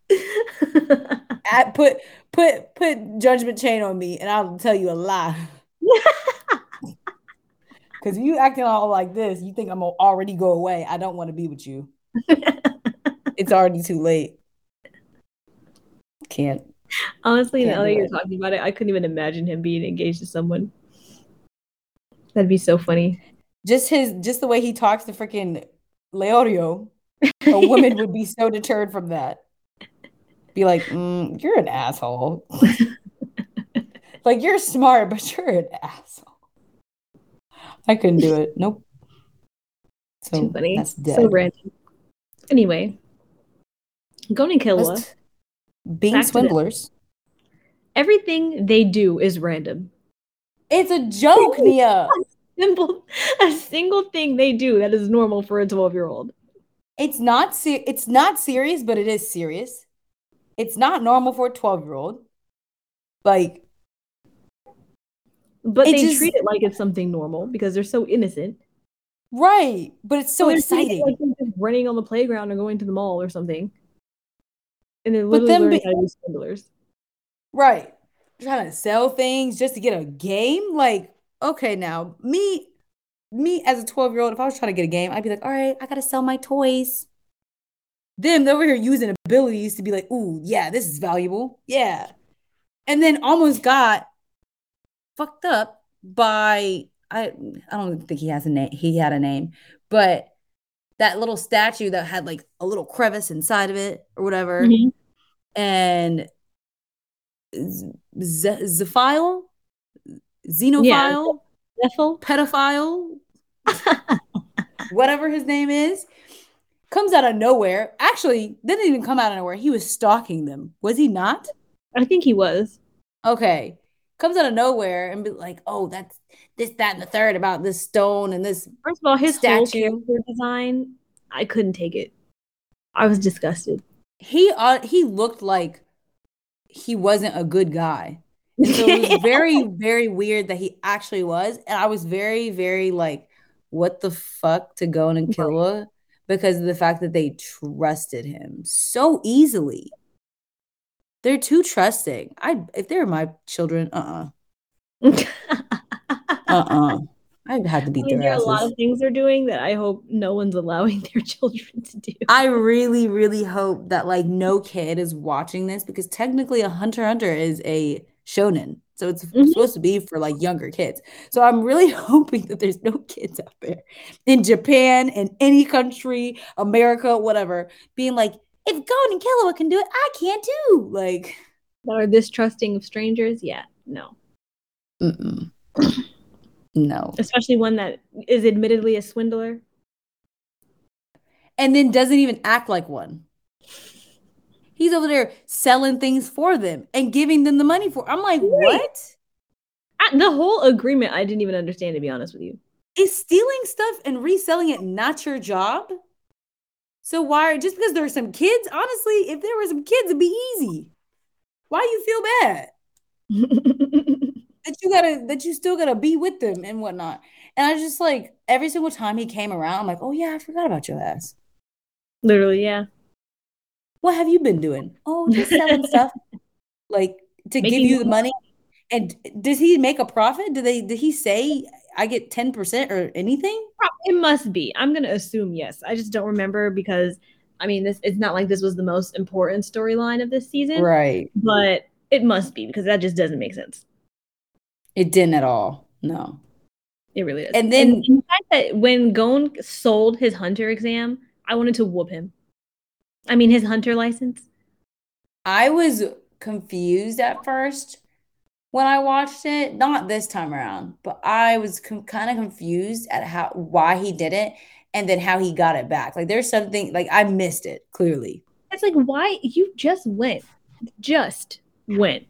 Speaker 2: [laughs] At, put put put judgment chain on me, and I'll tell you a lie. Because if you acting all like this, you think I'm gonna already go away. I don't want to be with you. [laughs] it's already too late. Can't.
Speaker 3: Honestly,
Speaker 2: Can't
Speaker 3: now that you're
Speaker 2: it.
Speaker 3: talking about it, I couldn't even imagine him being engaged to someone. That'd be so funny.
Speaker 2: Just his, just the way he talks to freaking Leorio, a [laughs] woman would be so deterred from that. Be like, mm, you're an asshole. [laughs] like you're smart, but you're an asshole. I couldn't do it. Nope. [laughs] So
Speaker 3: Too funny.
Speaker 2: that's dead.
Speaker 3: So random. Anyway, Gon and Killua,
Speaker 2: Let's- Being
Speaker 3: Back to the-
Speaker 2: swindlers.
Speaker 3: everything they do is random.
Speaker 2: It's a joke, [laughs] Nia.
Speaker 3: Simple, a single thing they do that is normal for a 12 year old.
Speaker 2: It's not it's not serious, but it is serious. It's not normal for a 12 year old. Like,
Speaker 3: But
Speaker 2: It
Speaker 3: they
Speaker 2: just-
Speaker 3: treat it like it's something normal because they're so innocent.
Speaker 2: right. But it's so
Speaker 3: They're
Speaker 2: exciting.
Speaker 3: Like just running on the playground or going to the mall or something. And they're
Speaker 2: But
Speaker 3: literally
Speaker 2: them
Speaker 3: learning how to swindlers.
Speaker 2: Right. Trying to sell things just to get a game. Like, okay, now me, me as a 12 year old, if I was trying to get a game, I'd be like, all right, I gotta sell my toys. Them, they're over here using abilities to be like, ooh, yeah, this is valuable. Yeah. And then almost got fucked up by I I don't think he has a name. He had a name, but that little statue that had like a little crevice inside of it or whatever,
Speaker 3: Mhm.
Speaker 2: and Z- Z- Zephile, xenophile,
Speaker 3: Ethel?
Speaker 2: pedophile, [laughs] whatever his name is, comes out of nowhere. Actually, didn't even come out of nowhere. He was stalking them. Was he not?
Speaker 3: I think he was.
Speaker 2: Okay. Comes out of nowhere and be like, oh, that's this, that, and the third about this stone and this.
Speaker 3: First of all, his
Speaker 2: Statue.
Speaker 3: design, I couldn't take it. I was disgusted.
Speaker 2: He uh, he looked like he wasn't a good guy. And so it was [laughs] very, very weird that he actually was. And I was very, very like, what the fuck to go and kill her because of the fact that they trusted him so easily. They're too trusting. I if they're my children, uh uh-uh, uh, I'd have to [laughs]
Speaker 3: I
Speaker 2: beat
Speaker 3: mean,
Speaker 2: their
Speaker 3: there are a lot of things they're doing that I hope no one's allowing [laughs] their children to do.
Speaker 2: I really, really hope that like no kid is watching this because technically a Hunter Hunter is a shonen. So it's
Speaker 3: Mhm.
Speaker 2: supposed to be for like younger kids. So I'm really [laughs] hoping that there's no kids out there in Japan, in any country, America, whatever, being like, if Gon and Killua can do it, I can too. Like,
Speaker 3: That are this trusting of strangers? Yeah, no.
Speaker 2: mm-mm. no.
Speaker 3: Especially one that is admittedly a swindler.
Speaker 2: And then doesn't even act like one. He's over there selling things for them and giving them the money for. I'm like,
Speaker 3: Right.
Speaker 2: what?
Speaker 3: I, the whole agreement, I didn't even understand, to be honest with you.
Speaker 2: Is stealing stuff and reselling it not your job? So why just because there are some kids? Honestly, if there were some kids, it'd be easy. Why you feel bad that you gotta that you still gotta be with them and whatnot? And I just like every single time he came around, I'm like, oh yeah, I forgot about your ass.
Speaker 3: Literally, yeah.
Speaker 2: What have you been doing? Oh, just selling [laughs] stuff like to give you the money. And does he make a profit? Did they did he say I get 10% or anything?
Speaker 3: It must be. I'm gonna assume yes. I just don't remember because I mean this it's not like this was the most important storyline of this season.
Speaker 2: Right.
Speaker 3: But it must be because that just doesn't make sense.
Speaker 2: It didn't at all. No.
Speaker 3: It really does.
Speaker 2: And then-
Speaker 3: the fact that when Gon sold his hunter exam, I wanted to whoop him. I mean his hunter license.
Speaker 2: I was confused at first when I watched it. Not this time around, but I was com- kind of confused at how why he did it and then how he got it back. Like there's something like I missed it clearly.
Speaker 3: It's like why you just went, just went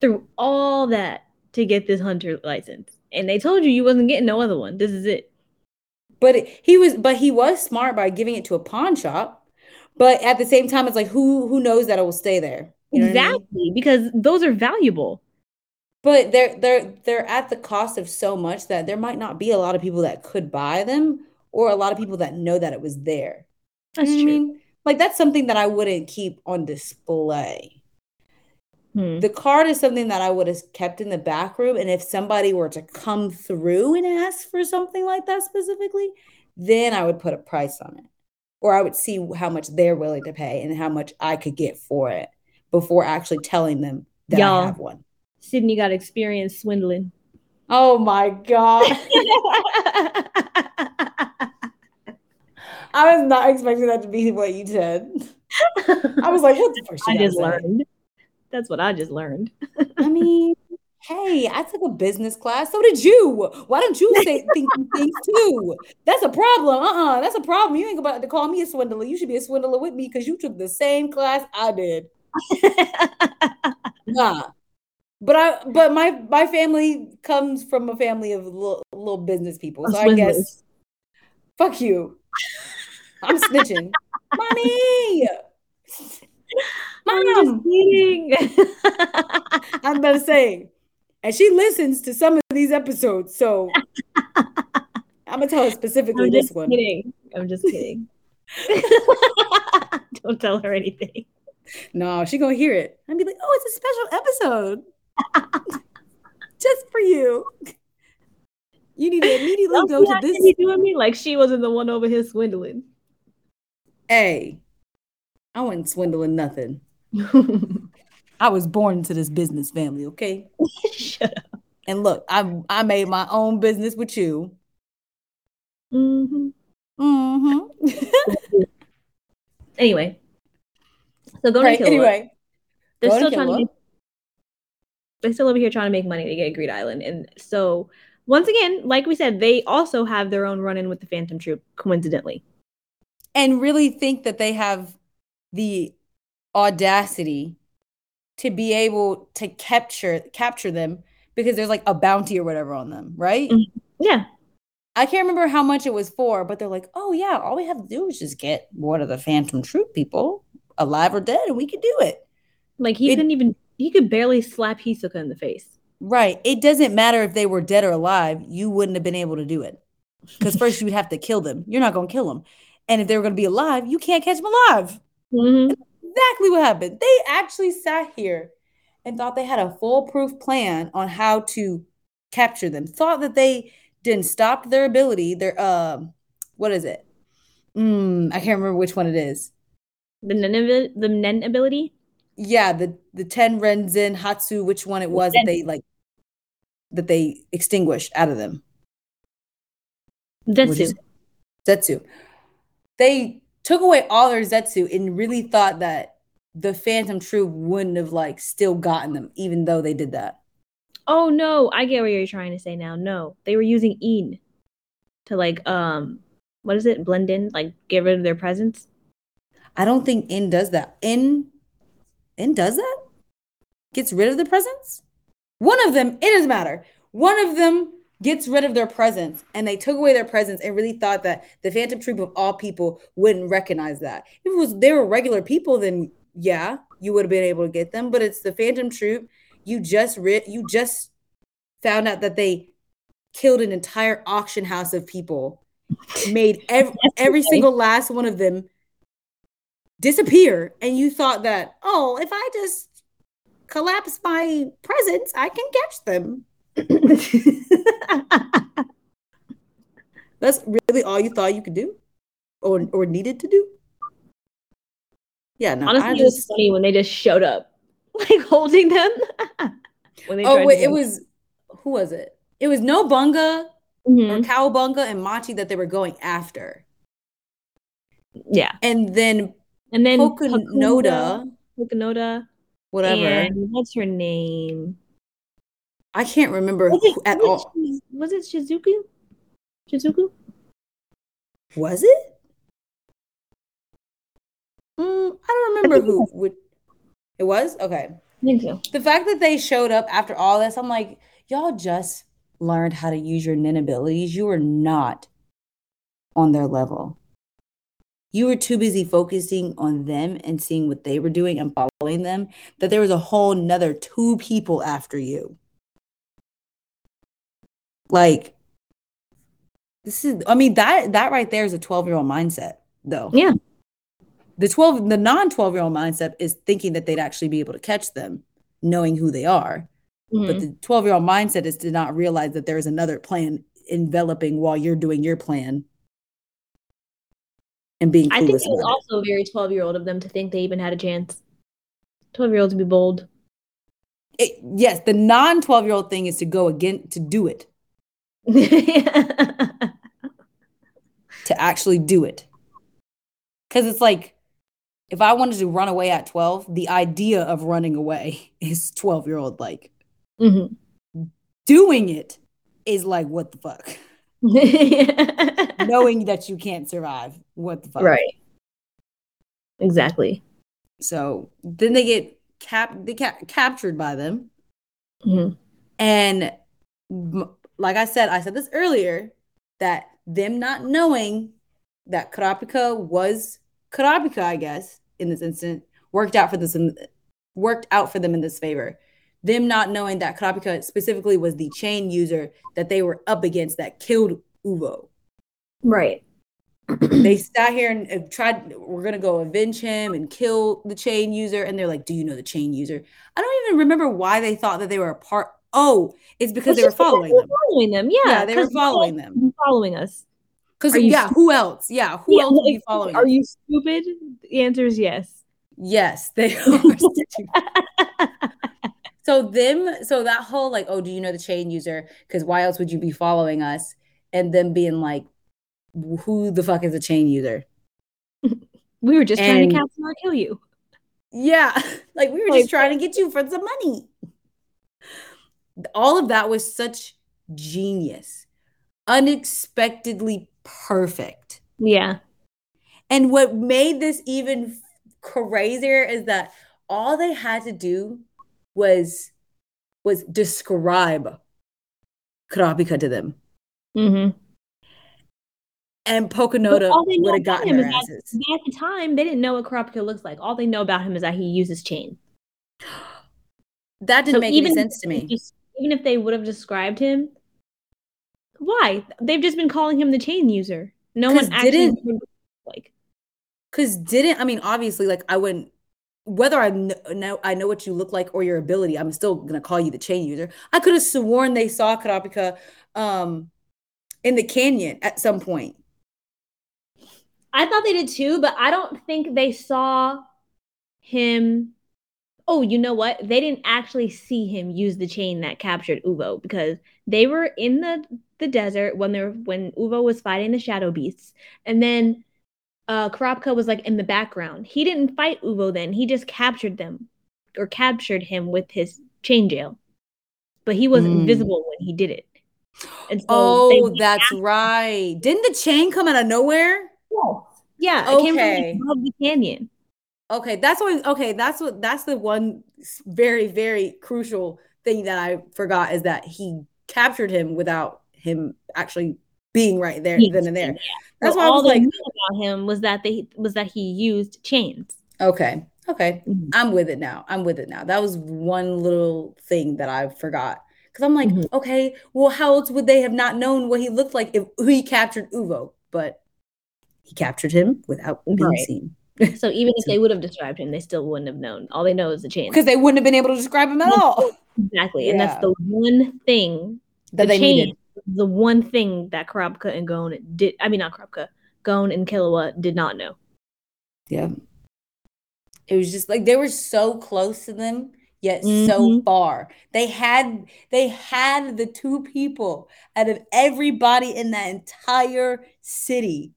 Speaker 3: through all that to get this hunter license, and they told you you wasn't getting no other one. This is it.
Speaker 2: But it- he was but he was smart by giving it to a pawn shop. But at the same time, it's like who who knows that it will stay there? You know what I mean?
Speaker 3: exactly because those are valuable.
Speaker 2: But they're they're they're at the cost of so much that there might not be a lot of people that could buy them or a lot of people that know that it was there.
Speaker 3: That's
Speaker 2: You know what I
Speaker 3: true.
Speaker 2: mean? Like that's something that I wouldn't keep on display.
Speaker 3: Hmm.
Speaker 2: The card is something that I would have kept in the back room. And if somebody were to come through and ask for something like that specifically, then I would put a price on it. Or I would see how much they're willing to pay and how much I could get for it before actually telling them that
Speaker 3: Y'all.
Speaker 2: I have one.
Speaker 3: Sydney got experience swindling.
Speaker 2: Oh my God. [laughs] I was not expecting that to be what you said. I was like, what the she
Speaker 3: I just learned. That's what I just learned.
Speaker 2: I mean, hey, I took a business class. So did you. Why don't you say [laughs] think things too? That's a problem. Uh-uh. That's a problem. You ain't about to call me a swindler. You should be a swindler with me because you took the same class I did. [laughs] Nah. But I but my my family comes from a family of little, little business people. So I guess fuck you. I'm snitching. [laughs] Mommy.
Speaker 3: I'm
Speaker 2: Mom.
Speaker 3: just kidding. [laughs]
Speaker 2: I'm about to say, and she listens to some of these episodes, so I'm gonna tell her specifically
Speaker 3: I'm
Speaker 2: this
Speaker 3: just
Speaker 2: one.
Speaker 3: kidding. I'm just kidding. [laughs] Don't tell her anything.
Speaker 2: No, she gonna hear it. I'd be like, "Oh, it's a special episode, [laughs] just for you." You need to immediately
Speaker 3: Don't
Speaker 2: go to this.
Speaker 3: Sydney doing me like she wasn't the one over here swindling.
Speaker 2: Hey, I wasn't swindling nothing. I was born into this business family. Okay, [laughs]
Speaker 3: Shut up.
Speaker 2: And look, I I made my own business with you.
Speaker 3: Mm-hmm.
Speaker 2: Mm-hmm. [laughs]
Speaker 3: Anyway, so go
Speaker 2: right.
Speaker 3: to Killua.
Speaker 2: Anyway,
Speaker 3: they're
Speaker 2: go to
Speaker 3: still trying to
Speaker 2: Killua.
Speaker 3: make, they're still over here trying to make money to get Greed Island, and so once again, like we said, they also have their own run-in with the Phantom Troop. Coincidentally,
Speaker 2: and really think that they have the audacity to be able to capture capture them because there's like a bounty or whatever on them, right?
Speaker 3: Mhm. yeah,
Speaker 2: I can't remember how much it was for, but they're like, "Oh yeah, all we have to do is just get one of the Phantom Troop people, alive or dead, and we could do it."
Speaker 3: like he
Speaker 2: It-
Speaker 3: couldn't even he could barely slap Hisoka in the face.
Speaker 2: Right. It doesn't matter if they were dead or alive, you wouldn't have been able to do it. Because first you would have to kill them. You're not going to kill them. And if they were going to be alive, you can't catch them alive.
Speaker 3: Mhm.
Speaker 2: Exactly what happened. They actually sat here and thought they had a foolproof plan on how to capture them. Thought that they didn't stop their ability. Their um, what is it? Mm, I can't remember which one it is.
Speaker 3: The Nen the Nen ability.
Speaker 2: Yeah, the the ten Renzen Hatsu, which one it was that they like that they extinguished out of them.
Speaker 3: Zetsu.
Speaker 2: Zetsu. They took away all their Zetsu and really thought that the Phantom Troop wouldn't have like still gotten them, even though they did that.
Speaker 3: Oh no, I get what you're trying to say now. No, they were using In to like um what is it? Blend in, like get rid of their presence.
Speaker 2: I don't think In does that. In In does that? Gets rid of the presence? One of them, it doesn't matter. One of them gets rid of their presence and they took away their presence and really thought that the Phantom Troop of all people wouldn't recognize that. If it was they were regular people, then yeah, you would have been able to get them. But it's the Phantom Troop. You just ri- you just found out that they killed an entire auction house of people, made [laughs] every, every single last one of them disappear, and you thought that oh, if I just collapse my presence, I can catch them. [laughs] That's really all you thought you could do, or or needed to do. Yeah, no,
Speaker 3: Honestly,
Speaker 2: I
Speaker 3: it was
Speaker 2: just.
Speaker 3: funny when they just showed up, [laughs] like holding them. [laughs] when they
Speaker 2: Oh wait, it was who was it? It was no Bunga or
Speaker 3: Mhm.
Speaker 2: Cowabunga and Machi that they were going after,
Speaker 3: yeah,
Speaker 2: and then
Speaker 3: and then
Speaker 2: Pakunoda,
Speaker 3: Pakunoda,
Speaker 2: whatever.
Speaker 3: and what's her name?
Speaker 2: I can't remember
Speaker 3: Was it,
Speaker 2: at
Speaker 3: was
Speaker 2: all.
Speaker 3: it, was it Shizuku? Shizuku?
Speaker 2: Was it? Mm, I don't remember
Speaker 3: it
Speaker 2: who
Speaker 3: was.
Speaker 2: would. It was okay.
Speaker 3: I think so.
Speaker 2: The fact that they showed up after all this, I'm like, y'all just learned how to use your Nen abilities. You were not on their level. You were too busy focusing on them and seeing what they were doing and following them that there was a whole nother two people after you. Like, this is, I mean, that that right there is a 12 year old mindset, though.
Speaker 3: Yeah.
Speaker 2: The 12, the non 12 year old mindset is thinking that they'd actually be able to catch them, knowing who they are. But
Speaker 3: Mhm.
Speaker 2: the 12 year old mindset is to not realize that there is another plan enveloping while you're doing your plan and being
Speaker 3: I think it was
Speaker 2: about it.
Speaker 3: also very 12 year old of them to think they even had a chance. 12 year olds to be bold.
Speaker 2: It- yes, the non 12 year old thing is to go again to do it, [laughs] to actually do it. Because it's like, if I wanted to run away at 12, the idea of running away [laughs] is 12 year old like.
Speaker 3: Mhm.
Speaker 2: Doing it is like, what the fuck? [laughs] Knowing that you can't survive, what the fuck?
Speaker 3: right. Exactly.
Speaker 2: So then they get cap they ca- captured by them,
Speaker 3: Mhm.
Speaker 2: and like I said, I said this earlier that them not knowing that Kurapika was Kurapika, I guess in this instant worked out for this worked out for them in this favor. Them not knowing that Kurapika specifically was the chain user that they were up against that killed Uvo.
Speaker 3: Right.
Speaker 2: they sat here and tried we're gonna go avenge him and kill the chain user and they're like do you know the chain user i don't even remember why they thought that they were a part oh it's because
Speaker 3: It's
Speaker 2: they were following them
Speaker 3: Following them. Yeah.
Speaker 2: yeah they were following them
Speaker 3: Following us.
Speaker 2: because
Speaker 3: Are you
Speaker 2: yeah who else yeah who
Speaker 3: Yeah,
Speaker 2: else would be
Speaker 3: like,
Speaker 2: following
Speaker 3: Are
Speaker 2: us?
Speaker 3: you stupid? The answer is yes.
Speaker 2: yes they [laughs] are stupid. [laughs] So them, so that whole like, oh, do you know the chain user? Because why else would you be following us? And them being like, who the fuck is a chain user? [laughs]
Speaker 3: We were just trying
Speaker 2: And-
Speaker 3: to capture or kill you.
Speaker 2: Yeah, [laughs] like we were
Speaker 3: Like-
Speaker 2: just trying to get you for some money. All of that was such genius, unexpectedly perfect.
Speaker 3: Yeah.
Speaker 2: And what made this even crazier is that all they had to do was was describe Kurapika to them.
Speaker 3: Mm-hmm.
Speaker 2: And Pakunoda
Speaker 3: all they know
Speaker 2: would have gotten
Speaker 3: him
Speaker 2: their
Speaker 3: is that- At the time, they didn't know what Kurapika looks like. All they know about him is that he uses chain.
Speaker 2: That didn't
Speaker 3: So
Speaker 2: make
Speaker 3: even
Speaker 2: any sense to me.
Speaker 3: just- even if they would have described him, why? They've just been calling him the chain user. No one actually
Speaker 2: didn't-
Speaker 3: like.
Speaker 2: Cause didn't I mean obviously like I wouldn't whether I kn- know I know what you look like or your ability, I'm still gonna call you the chain user. I could have sworn they saw Kurapika um in the canyon at some point.
Speaker 3: I thought they did too, but I don't think they saw him. Oh, you know what? They didn't actually see him use the chain that captured Uvo because they were in the the desert when they were when Uvo was fighting the shadow beasts, and then uh Kurapika was like in the background. He didn't fight Uvo then. He just captured them or captured him with his chain jail. But he wasn't
Speaker 2: Mm.
Speaker 3: visible when he did it. And so
Speaker 2: Oh, that's right. Didn't the chain come out of nowhere?
Speaker 3: yeah, it came from
Speaker 2: Okay.
Speaker 3: like, the canyon.
Speaker 2: Okay, that's what okay, that's what that's the one very, very crucial thing that I forgot is that he captured him without him actually being right there
Speaker 3: Yes,
Speaker 2: then and there.
Speaker 3: yeah.
Speaker 2: That's
Speaker 3: So
Speaker 2: why I
Speaker 3: all
Speaker 2: was
Speaker 3: they
Speaker 2: like,
Speaker 3: knew about him was that they was that he used chains.
Speaker 2: okay, okay.
Speaker 3: Mhm.
Speaker 2: I'm with it now. I'm with it now. That was one little thing that I forgot. Because I'm like,
Speaker 3: Mhm.
Speaker 2: okay, well, how else would they have not known what he looked like if he captured Uvo? But he captured him without being
Speaker 3: Right.
Speaker 2: seen.
Speaker 3: So even if [laughs] they would have described him, they still wouldn't have known. All they know is the chains.
Speaker 2: Because they wouldn't have been able to describe him at all.
Speaker 3: Exactly, and that's the one thing
Speaker 2: That
Speaker 3: the
Speaker 2: they
Speaker 3: chain,
Speaker 2: needed.
Speaker 3: The one thing that Kurapika and Gon did. I mean, not Kurapika. Gon and Killua did not know.
Speaker 2: Yeah. It was just like they were so close to them, yet so
Speaker 3: Mhm.
Speaker 2: far. They had they had the two people out of everybody in that entire city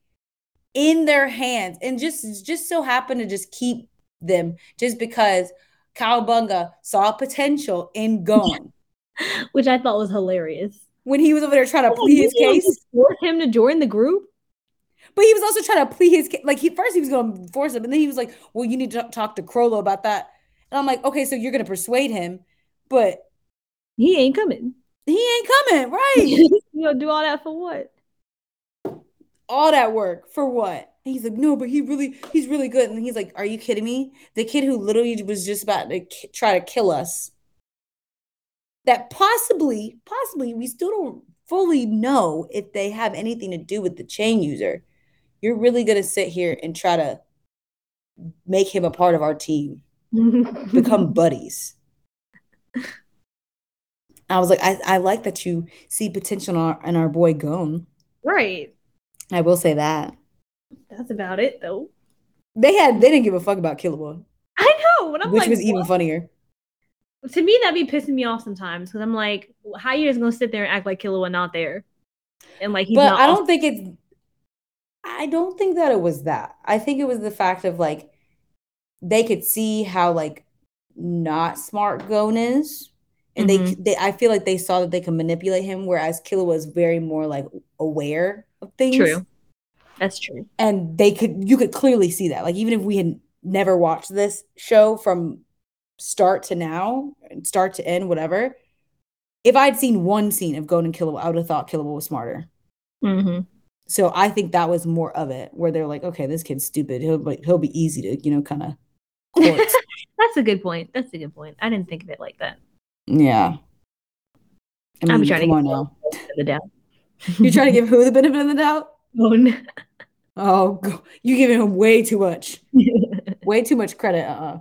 Speaker 2: in their hands and just just so happened to just keep them just because Cowabunga saw potential in [laughs] Gon.
Speaker 3: which I thought was hilarious.
Speaker 2: When he was over there trying to
Speaker 3: Oh,
Speaker 2: plead his case.
Speaker 3: just forced him to join the group.
Speaker 2: But he was also trying to plead his case. Like he first he was going to force him, and then he was like, "Well, you need to talk to Chrollo about that." And I'm like, "Okay, so you're going to persuade him, but
Speaker 3: He ain't coming.
Speaker 2: he ain't coming, right? [laughs]
Speaker 3: you know, do all that for what?
Speaker 2: All that work for what?" And he's like, "No, but he really, he's really good." And he's like, "Are you kidding me? The kid who literally was just about to ki- try to kill us, that possibly, possibly, we still don't fully know if they have anything to do with the chain user. You're really going to sit here and try to make him a part of our team." [laughs] become buddies. I was like, I, I like that you see potential in our, in our boy Gon.
Speaker 3: right.
Speaker 2: I will say that
Speaker 3: That's about it, though.
Speaker 2: they had they didn't give a fuck about Killua,
Speaker 3: I know.
Speaker 2: Which
Speaker 3: like,
Speaker 2: was even funnier.
Speaker 3: To me, that'd be pissing me off sometimes because I'm like, how you just gonna sit there and act like Killua not there, and like he's
Speaker 2: but
Speaker 3: not.
Speaker 2: I don't think it's. I don't think that it was that. I think it was the fact of like they could see how like not smart Gon is, and they
Speaker 3: Mhm.
Speaker 2: they I feel like they saw that they could manipulate him, whereas Killua was very more like aware of things.
Speaker 3: True. That's true.
Speaker 2: and they could you could clearly see that like even if we had never watched this show from start to now start to end whatever if i'd seen one scene of Gon and Killua, i would have thought Killua was smarter
Speaker 3: Mm-hmm.
Speaker 2: so i think that was more of it where they're like okay this kid's stupid he'll be he'll be easy to you know kind [laughs] of
Speaker 3: That's a good point. That's a good point. I didn't think of it like that.
Speaker 2: yeah I mean,
Speaker 3: trying to
Speaker 2: come
Speaker 3: get
Speaker 2: on now.
Speaker 3: The doubt.
Speaker 2: You trying to give who the benefit of the doubt? [laughs] Oh, go- you giving him way too much, [laughs] way too much credit. Uh uh,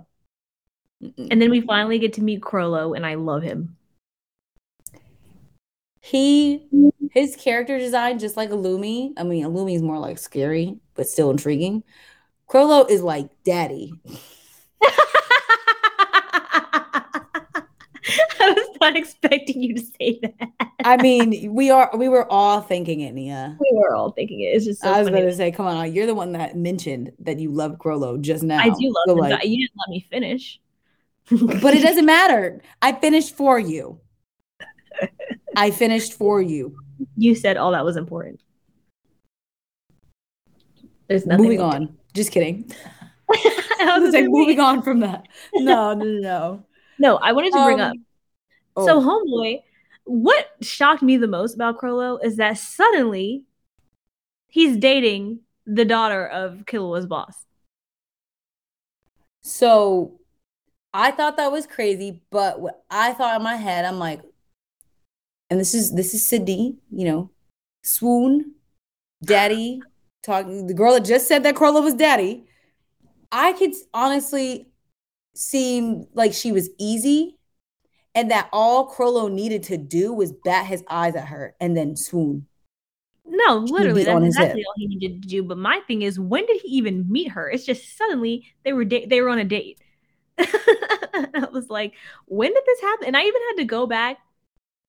Speaker 3: and then we finally get to meet Chrollo, and I love him.
Speaker 2: he his character design just like Illumi. I mean, Illumi is more like scary, but still intriguing. Chrollo is like daddy. [laughs]
Speaker 3: I was not expecting you to say that.
Speaker 2: I mean, we are we were all thinking it, Nia.
Speaker 3: we were all thinking it. It's just so
Speaker 2: I was
Speaker 3: funny.
Speaker 2: going to say, come on, you're the one that mentioned that you love Chrollo just now.
Speaker 3: I do love
Speaker 2: So,
Speaker 3: him.
Speaker 2: like,
Speaker 3: you didn't let me finish.
Speaker 2: But it doesn't matter. I finished for you. I finished for you.
Speaker 3: You said all that was important. There's nothing.
Speaker 2: moving on. Just kidding. [laughs]
Speaker 3: I was
Speaker 2: like,
Speaker 3: say,
Speaker 2: moving on from that. [laughs] No, no, no, no.
Speaker 3: I wanted to bring up.
Speaker 2: Um,
Speaker 3: So,
Speaker 2: oh,
Speaker 3: homeboy, what shocked me the most about Chrollo is that suddenly he's dating the daughter of Killua's boss.
Speaker 2: so I thought that was crazy, but what I thought in my head, I'm like, and this is this is Sydney, you know, swoon, daddy, talking the girl that just said that Chrollo was daddy. I could honestly seem like she was easy, and that all Chrollo needed to do was bat his eyes at her and then swoon.
Speaker 3: No, literally, that's exactly all he needed to do. But my thing is, when did he even meet her? It's just suddenly they were da- they were on a date. [laughs] I was like, when did this happen? And I even had to go back,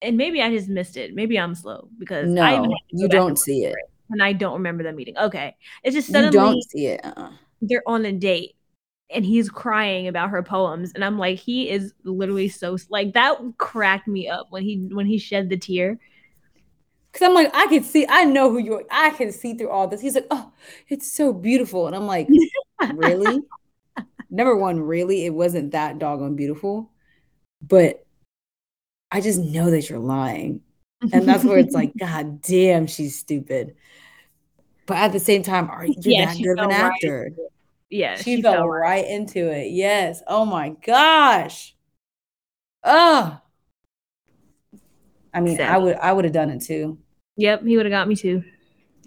Speaker 3: and maybe I just missed it. Maybe I'm slow because
Speaker 2: No, you don't see it.
Speaker 3: and I don't remember the meeting. Okay, it's just
Speaker 2: You
Speaker 3: suddenly
Speaker 2: don't see it. Uh-uh.
Speaker 3: they're on a date and he's crying about her poems and i'm like he is literally so like that cracked me up when he when he shed the tear
Speaker 2: Cause I'm like, I can see, I know who you are. I can see through all this. He's like, oh, it's so beautiful. And I'm like, [laughs] really? Number one, really, it wasn't that doggone beautiful. But I just know that you're lying. And that's where it's like, [laughs] God damn, she's stupid. But at the same time, are you
Speaker 3: Yeah,
Speaker 2: that
Speaker 3: she
Speaker 2: good of an
Speaker 3: fell right yeah
Speaker 2: she, fell, right into it. Yes. Oh my gosh. Oh. I mean, I would I would have done it too.
Speaker 3: yep he would have got me too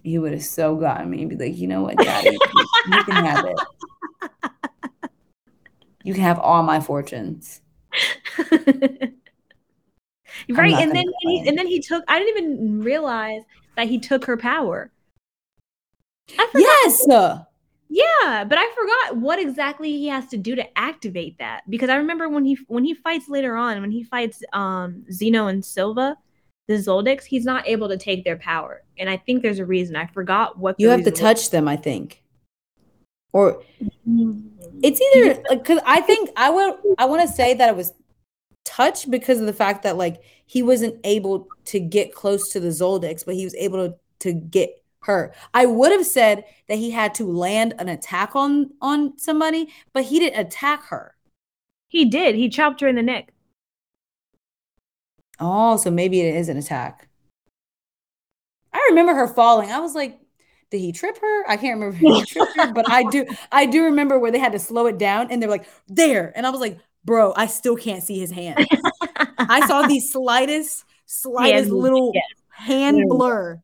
Speaker 2: He would have so gotten me and be like, you know what, daddy, you can have it. [laughs] You can have all my fortunes. [laughs]
Speaker 3: right and then he, and then he took i didn't even realize that he took her power I forgot,
Speaker 2: Yes.
Speaker 3: yeah but i forgot what exactly he has to do to activate that because i remember when he when he fights later on when he fights um zeno and silva the Zoldycks he's not able to take their power and i think there's a reason i forgot what
Speaker 2: You have to
Speaker 3: was.
Speaker 2: touch them, I think. Or
Speaker 3: Mm.
Speaker 2: It's either because I think I would I want to say that it was touch because of the fact that like he wasn't able to get close to the Zoldycks, but he was able to, to get her. I would have said that he had to land an attack on on somebody, but he didn't attack her.
Speaker 3: he did he chopped her in the neck
Speaker 2: Oh, so maybe it is an attack. I remember her falling. I was like, did he trip her? I can't remember if he [laughs] tripped her, but I do I do remember where they had to slow it down and they're like, there. And I was like, bro, I still can't see his hand. I saw the [laughs] slightest, slightest little
Speaker 3: yes.
Speaker 2: hand
Speaker 3: Literally.
Speaker 2: blur.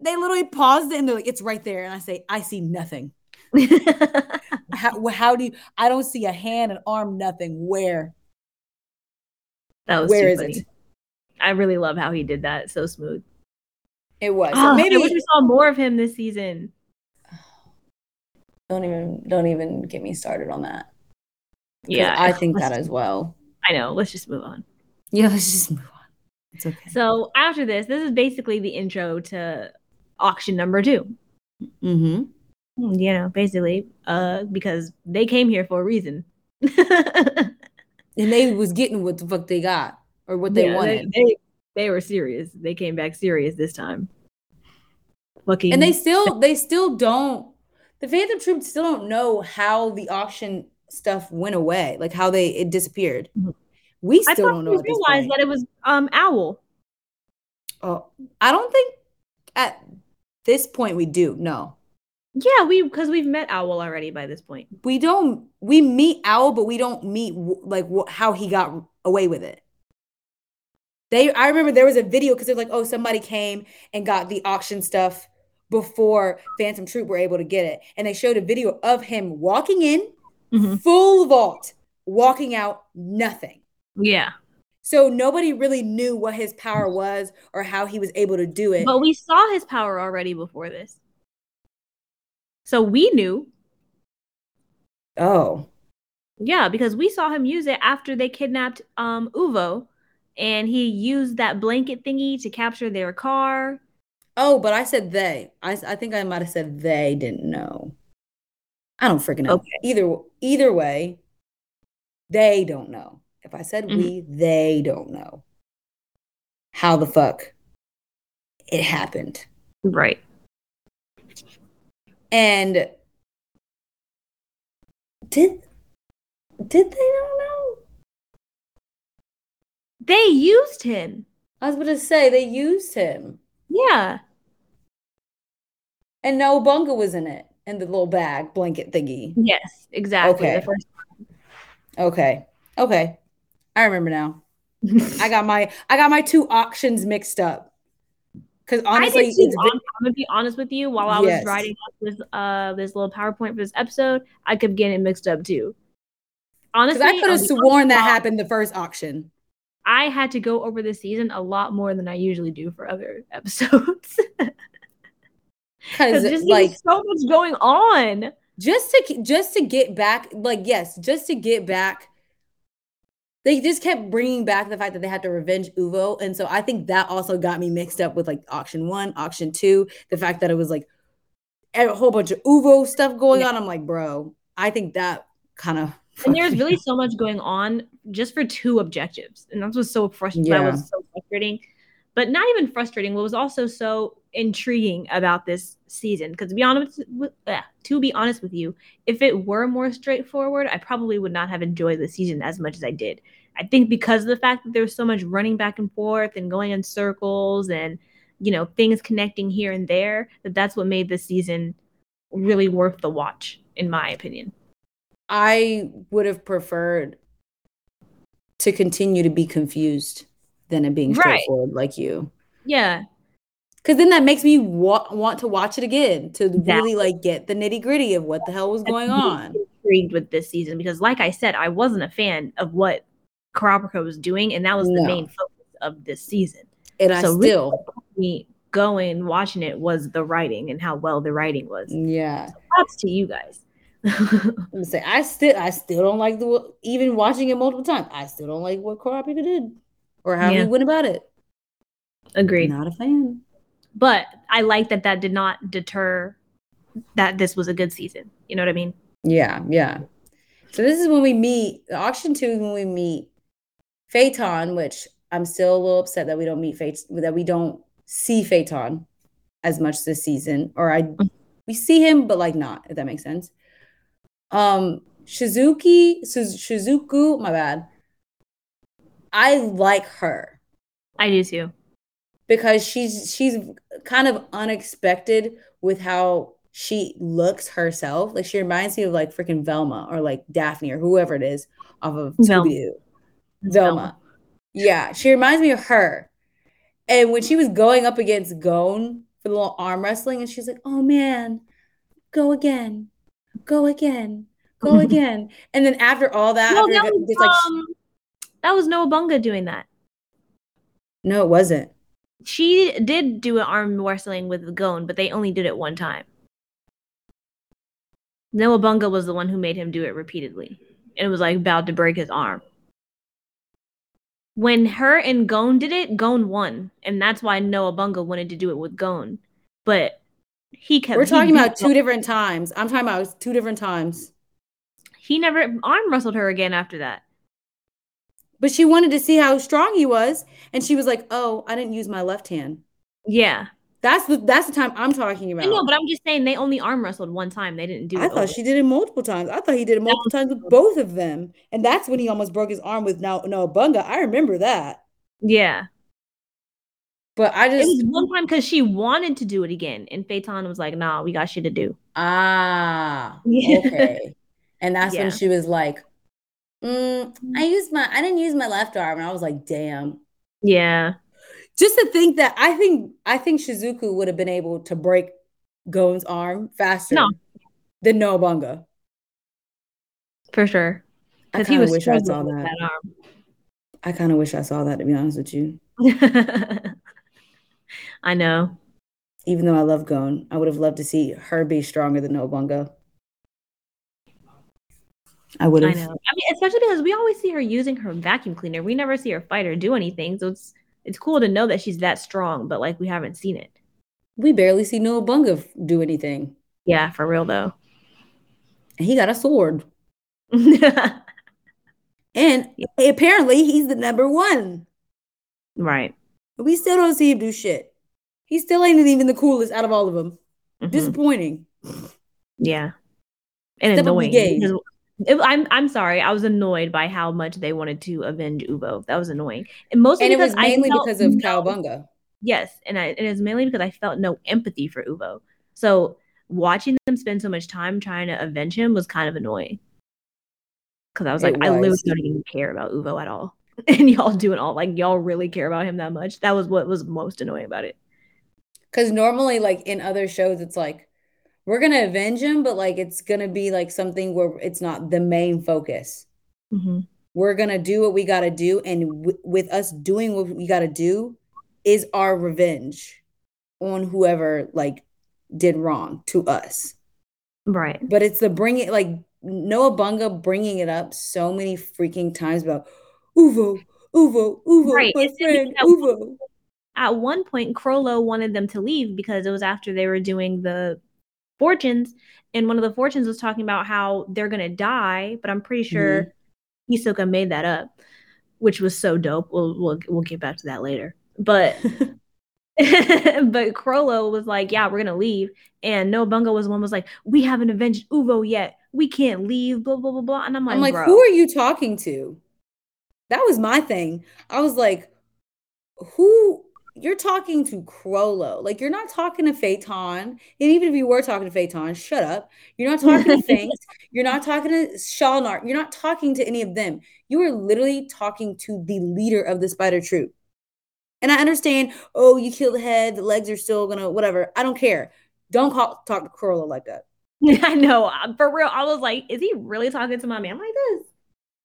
Speaker 2: They literally paused it and they're like, it's right there. And I say, I see nothing. [laughs] How, how do you I don't see a hand, an arm, nothing. Where?
Speaker 3: that was
Speaker 2: Where is
Speaker 3: funny.
Speaker 2: it?
Speaker 3: i really love how he did that so smooth
Speaker 2: It was. So
Speaker 3: Ah,
Speaker 2: maybe
Speaker 3: I wish we saw more of him this season
Speaker 2: Don't even don't even get me started on that.
Speaker 3: yeah
Speaker 2: I think that as well.
Speaker 3: i know let's just move on
Speaker 2: Yeah, let's just move on. It's okay.
Speaker 3: So after this, this is basically the intro to auction number two.
Speaker 2: mm-hmm.
Speaker 3: You know, basically, uh, because they came here for a reason. [laughs]
Speaker 2: And they was getting what the fuck they got or what they
Speaker 3: Yeah,
Speaker 2: wanted.
Speaker 3: They, they were serious. They came back serious this time. Fucking
Speaker 2: and they still they still don't the Phantom Troops still don't know how the auction stuff went away, like how they it disappeared.
Speaker 3: Mhm.
Speaker 2: We still don't
Speaker 3: we
Speaker 2: know this
Speaker 3: realized that it was um Owl.
Speaker 2: Oh, I don't think at this point we do. No.
Speaker 3: Yeah, we because we've met Owl already by this point.
Speaker 2: we don't we meet owl but we don't meet w- like wh- how he got away with it they i remember there was a video because they're like oh somebody came and got the auction stuff before phantom troop were able to get it. And they showed a video of him walking in
Speaker 3: Mhm.
Speaker 2: full vault walking out nothing.
Speaker 3: Yeah,
Speaker 2: so nobody really knew what his power was or how he was able to do it.
Speaker 3: But we saw his power already before this, so we knew.
Speaker 2: oh.
Speaker 3: Yeah, because we saw him use it after they kidnapped um Uvo, and he used that blanket thingy to capture their car.
Speaker 2: Oh, but I said they. I, I think I might have said they didn't know. I don't freaking know.
Speaker 3: Okay.
Speaker 2: Either either way, they don't know. If I said
Speaker 3: Mhm.
Speaker 2: we, they don't know how the fuck it happened.
Speaker 3: Right.
Speaker 2: And did did they not know?
Speaker 3: They used him.
Speaker 2: I was about to say they used him.
Speaker 3: Yeah.
Speaker 2: And no bunga was in it in the little bag blanket thingy.
Speaker 3: Yes, exactly.
Speaker 2: Okay.
Speaker 3: The first
Speaker 2: Okay. Okay. I remember now. [laughs] I got my I got my two auctions mixed up. Cause honestly,
Speaker 3: too.
Speaker 2: it's
Speaker 3: I'm, gonna be honest with you. While I was writing up this uh this little PowerPoint for this episode, I kept getting it mixed up too. Honestly,
Speaker 2: I could have sworn that happened the first auction.
Speaker 3: I had to go over this season a lot more than I usually do for other [laughs] episodes.
Speaker 2: Because
Speaker 3: there's
Speaker 2: like
Speaker 3: so much going on.
Speaker 2: just to just to get back, like yes, just to get back. They just kept bringing back the fact that they had to revenge Uvo, and so I think that also got me mixed up with like auction one, auction two. The fact that it was like a whole bunch of Uvo stuff going
Speaker 3: Yeah.
Speaker 2: on. I'm like, bro, I think that kind of.
Speaker 3: And there's really so much going on just for two objectives. And that's what's so frustrating. That
Speaker 2: Yeah.
Speaker 3: was so frustrating. But not even frustrating. What was also so intriguing about this season, because to be honest, with, uh, to be honest with you, if it were more straightforward, I probably would not have enjoyed the season as much as I did. I think because of the fact that there's so much running back and forth and going in circles and you know things connecting here and there, that that's what made this season really worth the watch, in my opinion.
Speaker 2: I would have preferred to continue to be confused than it being
Speaker 3: Right.
Speaker 2: straightforward like you.
Speaker 3: Yeah,
Speaker 2: Because then that makes me wa- want to watch it again to
Speaker 3: Exactly.
Speaker 2: really like get the nitty gritty of what the hell was going
Speaker 3: really
Speaker 2: on.
Speaker 3: intrigued with this season because, like I said, I wasn't a fan of what Kurapika was doing, and that was the main focus of this season.
Speaker 2: And I
Speaker 3: So really-
Speaker 2: still,
Speaker 3: Me going watching it was the writing and how well the writing was.
Speaker 2: yeah,
Speaker 3: Props to you guys.
Speaker 2: I'm gonna say I still, I still don't like the even watching it multiple times. I still don't like what Kurapika did or how
Speaker 3: Yeah.
Speaker 2: he went about it.
Speaker 3: Agreed.
Speaker 2: Not a fan.
Speaker 3: But I like that that did not deter that this was a good season. You know what I mean?
Speaker 2: Yeah, yeah. So this is when we meet. The auction two when we meet Feitan, which I'm still a little upset that we don't meet Feitan, that we don't see Feitan as much this season, or I mm-hmm. we see him, but like not, if that makes sense. Um, Shizuki, Shiz- Shizuku, my bad. I like her
Speaker 3: I do too.
Speaker 2: because she's she's kind of unexpected with how she looks herself. Like she reminds me of like freaking Velma or like Daphne or whoever it is off of
Speaker 3: Velma.
Speaker 2: Doo. Velma. Yeah, she reminds me of her. And when she was going up against Gon for the little arm wrestling, and she's like, "Oh man, go again, go again, go [laughs] again." And then after all that,
Speaker 3: No, that was,
Speaker 2: like,
Speaker 3: um, that was Noah Bunga doing that.
Speaker 2: no, it wasn't.
Speaker 3: She did do an arm wrestling with Gon, but they only did it one time. Noah Bunga was the one who made him do it repeatedly. And it was like about to break his arm. When her and Gon did it, Gon won. And that's why Noah Bunga wanted to do it with Gon. But he kept
Speaker 2: We're talking about two different times. I'm talking about two different times.
Speaker 3: He never arm wrestled her again after that.
Speaker 2: But she wanted to see how strong he was, and she was like, "Oh, I didn't use my left hand."
Speaker 3: Yeah.
Speaker 2: That's the that's the time I'm talking about.
Speaker 3: Know, but I'm just saying they only arm wrestled one time. They didn't do
Speaker 2: I
Speaker 3: it.
Speaker 2: thought
Speaker 3: over.
Speaker 2: she did it multiple times. I thought he did it multiple times with both of them, and that's when he almost broke his arm with now no bunga. I remember that,
Speaker 3: Yeah.
Speaker 2: But I just It
Speaker 3: was one time because she wanted to do it again, and Feitan was like, "Nah, we got shit to do."
Speaker 2: ah
Speaker 3: Yeah.
Speaker 2: okay, and that's
Speaker 3: Yeah.
Speaker 2: when she was like, mm, "I used my I didn't use my left arm," and I was like, "Damn."
Speaker 3: Yeah,
Speaker 2: Just to think that I think I think Shizuku would have been able to break Gon's arm faster
Speaker 3: No.
Speaker 2: than Nobunga.
Speaker 3: for sure. Because he
Speaker 2: kind of
Speaker 3: was
Speaker 2: wish I saw
Speaker 3: with
Speaker 2: that. I kind of wish I saw that to be honest with you. [laughs]
Speaker 3: I know.
Speaker 2: Even though I love Gon, I would have loved to see her be stronger than Nobunga. I would
Speaker 3: I
Speaker 2: have.
Speaker 3: know. I mean, especially because we always see her using her vacuum cleaner. We never see her fight or do anything. So it's it's cool to know that she's that strong, but like we haven't seen it.
Speaker 2: We barely see Noah Bunga do anything.
Speaker 3: Yeah, for real though.
Speaker 2: And he got a sword.
Speaker 3: right. [laughs]
Speaker 2: And apparently he's the number one. But we still don't see him do shit. He still ain't even the coolest out of all of them.
Speaker 3: Mhm.
Speaker 2: Disappointing.
Speaker 3: Yeah. And
Speaker 2: Step
Speaker 3: annoying. it- I'm I'm sorry. I was annoyed by how much they wanted to avenge Uvo. That was annoying. And mostly
Speaker 2: And it
Speaker 3: because
Speaker 2: was mainly because of
Speaker 3: no-
Speaker 2: Cowabunga.
Speaker 3: Yes, and I it's mainly because I felt no empathy for Uvo. So watching them spend so much time trying to avenge him was kind of annoying. Because I was
Speaker 2: It
Speaker 3: like, I literally don't even care about Uvo at all. [laughs] And y'all doing all like y'all really care about him that much. That was what was most annoying about it.
Speaker 2: Because normally, like in other shows, it's like we're gonna avenge him, but like it's gonna be like something where it's not the main focus.
Speaker 3: Mm-hmm.
Speaker 2: We're gonna do what we gotta do, and w- with us doing what we gotta do, is our revenge on whoever like did wrong to us.
Speaker 3: Right.
Speaker 2: But it's the bring it like Noah Bunga bringing it up so many freaking times about Uvo, Uvo, Uvo,
Speaker 3: Right,
Speaker 2: my
Speaker 3: it's
Speaker 2: friend,
Speaker 3: that-
Speaker 2: Uvo.
Speaker 3: At one point, Chrollo wanted them to leave because it was after they were doing the fortunes, and one of the fortunes was talking about how they're gonna die. But I'm pretty sure mm-hmm. Hisoka made that up, which was so dope. We'll we'll we'll get back to that later. But [laughs] [laughs] but Chrollo was like, "Yeah, we're gonna leave," and Nobunaga was the one was like, "We haven't avenged Uvo yet. We can't leave." Blah blah blah blah. And I'm like,
Speaker 2: I'm like, who are you talking to? That was my thing. I was like, who you're talking to Chrollo. Like you're not talking to Feitan. And even if you were talking to Feitan, shut up. You're not talking to Finks. [laughs] You're not talking to Shalnark. You're not talking to any of them. You are literally talking to the leader of the spider troop. And I understand, oh, you killed the head, the legs are still gonna whatever. I don't care. Don't call, talk to Chrollo like that. [laughs]
Speaker 3: I know for real. I was like, is he really talking to my man like this?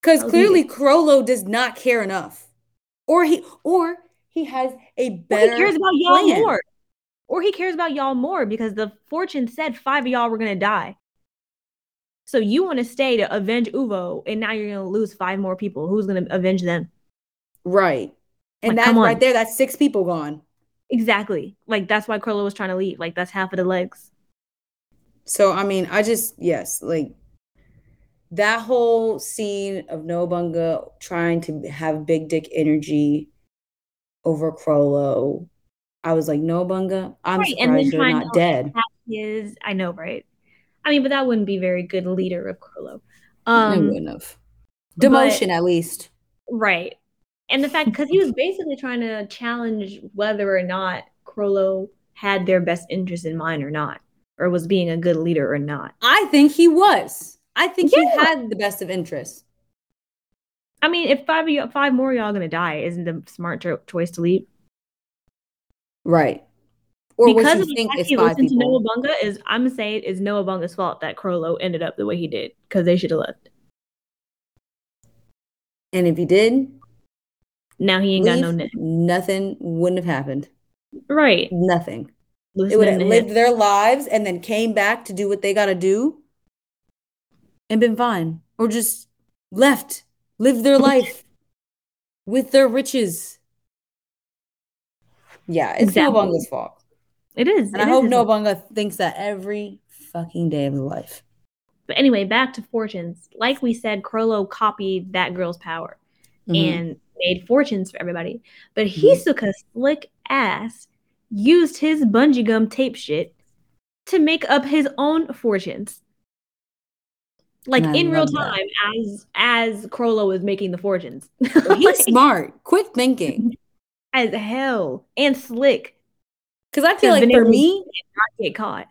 Speaker 2: Because clearly Chrollo does not care enough. Or he or he has a better
Speaker 3: he cares about y'all
Speaker 2: plan.
Speaker 3: more. Or he cares about y'all more because the fortune said five of y'all were gonna die. So you want to stay to avenge Uvo, and now you're gonna lose five more people. Who's gonna avenge them?
Speaker 2: Right. And
Speaker 3: Like,
Speaker 2: that's right there, that's six people gone.
Speaker 3: Exactly. Like that's why Chrollo was trying to leave. Like that's half of the legs.
Speaker 2: So I mean, I just yes, like that whole scene of Nobunaga trying to have big dick energy over Chrollo. I was like, Nobunaga, I'm
Speaker 3: Right, and
Speaker 2: surprised you're not dead.
Speaker 3: Is I know, right? I mean, but that wouldn't be very good leader of Chrollo.
Speaker 2: I
Speaker 3: Um,
Speaker 2: wouldn't have. Demotion at least.
Speaker 3: Right. And the fact because he was basically trying to challenge whether or not Chrollo had their best interest in mind or not, or was being a good leader or not.
Speaker 2: I think he was. I think he had the best of interests.
Speaker 3: I mean, if five of you, five more of y'all gonna die, isn't the smart cho- choice to leave?
Speaker 2: Right. Or
Speaker 3: because of the fact he listened to Noah
Speaker 2: people.
Speaker 3: Bunga is I'm gonna say it is Noah Bunga's fault that Chrollo ended up the way he did because they should have left.
Speaker 2: And if he did,
Speaker 3: Now he ain't got no
Speaker 2: leave,
Speaker 3: net.
Speaker 2: nothing wouldn't have happened.
Speaker 3: Right.
Speaker 2: Nothing. They
Speaker 3: Listening
Speaker 2: would have lived
Speaker 3: him.
Speaker 2: their lives and then came back to do what they got to do and been fine. Or just left, lived their life with their riches. Yeah, it's
Speaker 3: Exactly.
Speaker 2: Nobunaga's fault.
Speaker 3: It is.
Speaker 2: And
Speaker 3: it
Speaker 2: I
Speaker 3: is
Speaker 2: hope. Nobunaga thinks that every fucking day of his life.
Speaker 3: But anyway, back to fortunes. Like we said, Chrollo copied that girl's power.
Speaker 2: Mhm.
Speaker 3: and made fortunes for everybody. But
Speaker 2: Mhm.
Speaker 3: Hisoka's slick ass used his bungee gum tape shit to make up his own fortunes. Like in real
Speaker 2: love that.
Speaker 3: time, as as Chrollo was making the fortunes. [laughs]
Speaker 2: He's smart, quick thinking.
Speaker 3: as hell and slick
Speaker 2: Because I feel like for me,
Speaker 3: not get caught.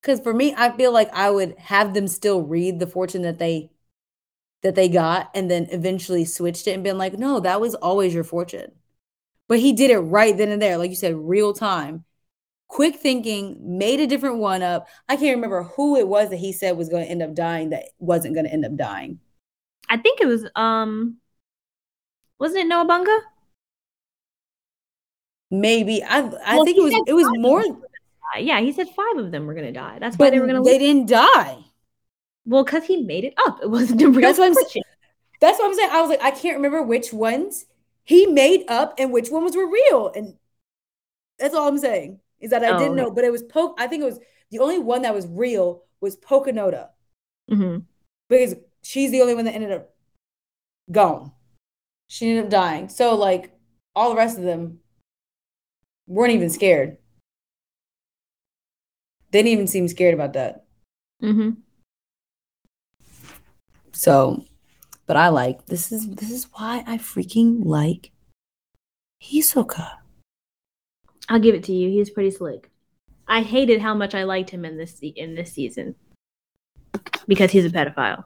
Speaker 2: because for me, I feel like I would have them still read the fortune that they that they got and then eventually switched it and been like, no, that was always your fortune. But he did it right then and there, like you said, real time. Quick thinking, made a different one up. I can't remember who it was that he said was going to end up dying that wasn't going to end up dying.
Speaker 3: I think it was um wasn't it Nobunaga?
Speaker 2: Maybe I I
Speaker 3: Well,
Speaker 2: think it was it was more
Speaker 3: yeah, he said five of them were gonna die. That's why they were gonna
Speaker 2: they didn't die.
Speaker 3: Well, because he made it up. It wasn't a real
Speaker 2: That's what I'm. That's what I'm saying. I was like, I can't remember which ones he made up and which ones were real. And that's all I'm saying is that I
Speaker 3: Oh,
Speaker 2: didn't know, but it was poke. I think it was the only one that was real was Pakunoda
Speaker 3: Mhm.
Speaker 2: because she's the only one that ended up gone. She ended up dying. So like all the rest of them weren't even scared. They didn't even seem scared about that.
Speaker 3: Mhm.
Speaker 2: So, but I like this is this is why I freaking like Hisoka.
Speaker 3: I'll give it to you. He's pretty slick. I hated how much I liked him in this in this season because he's a pedophile.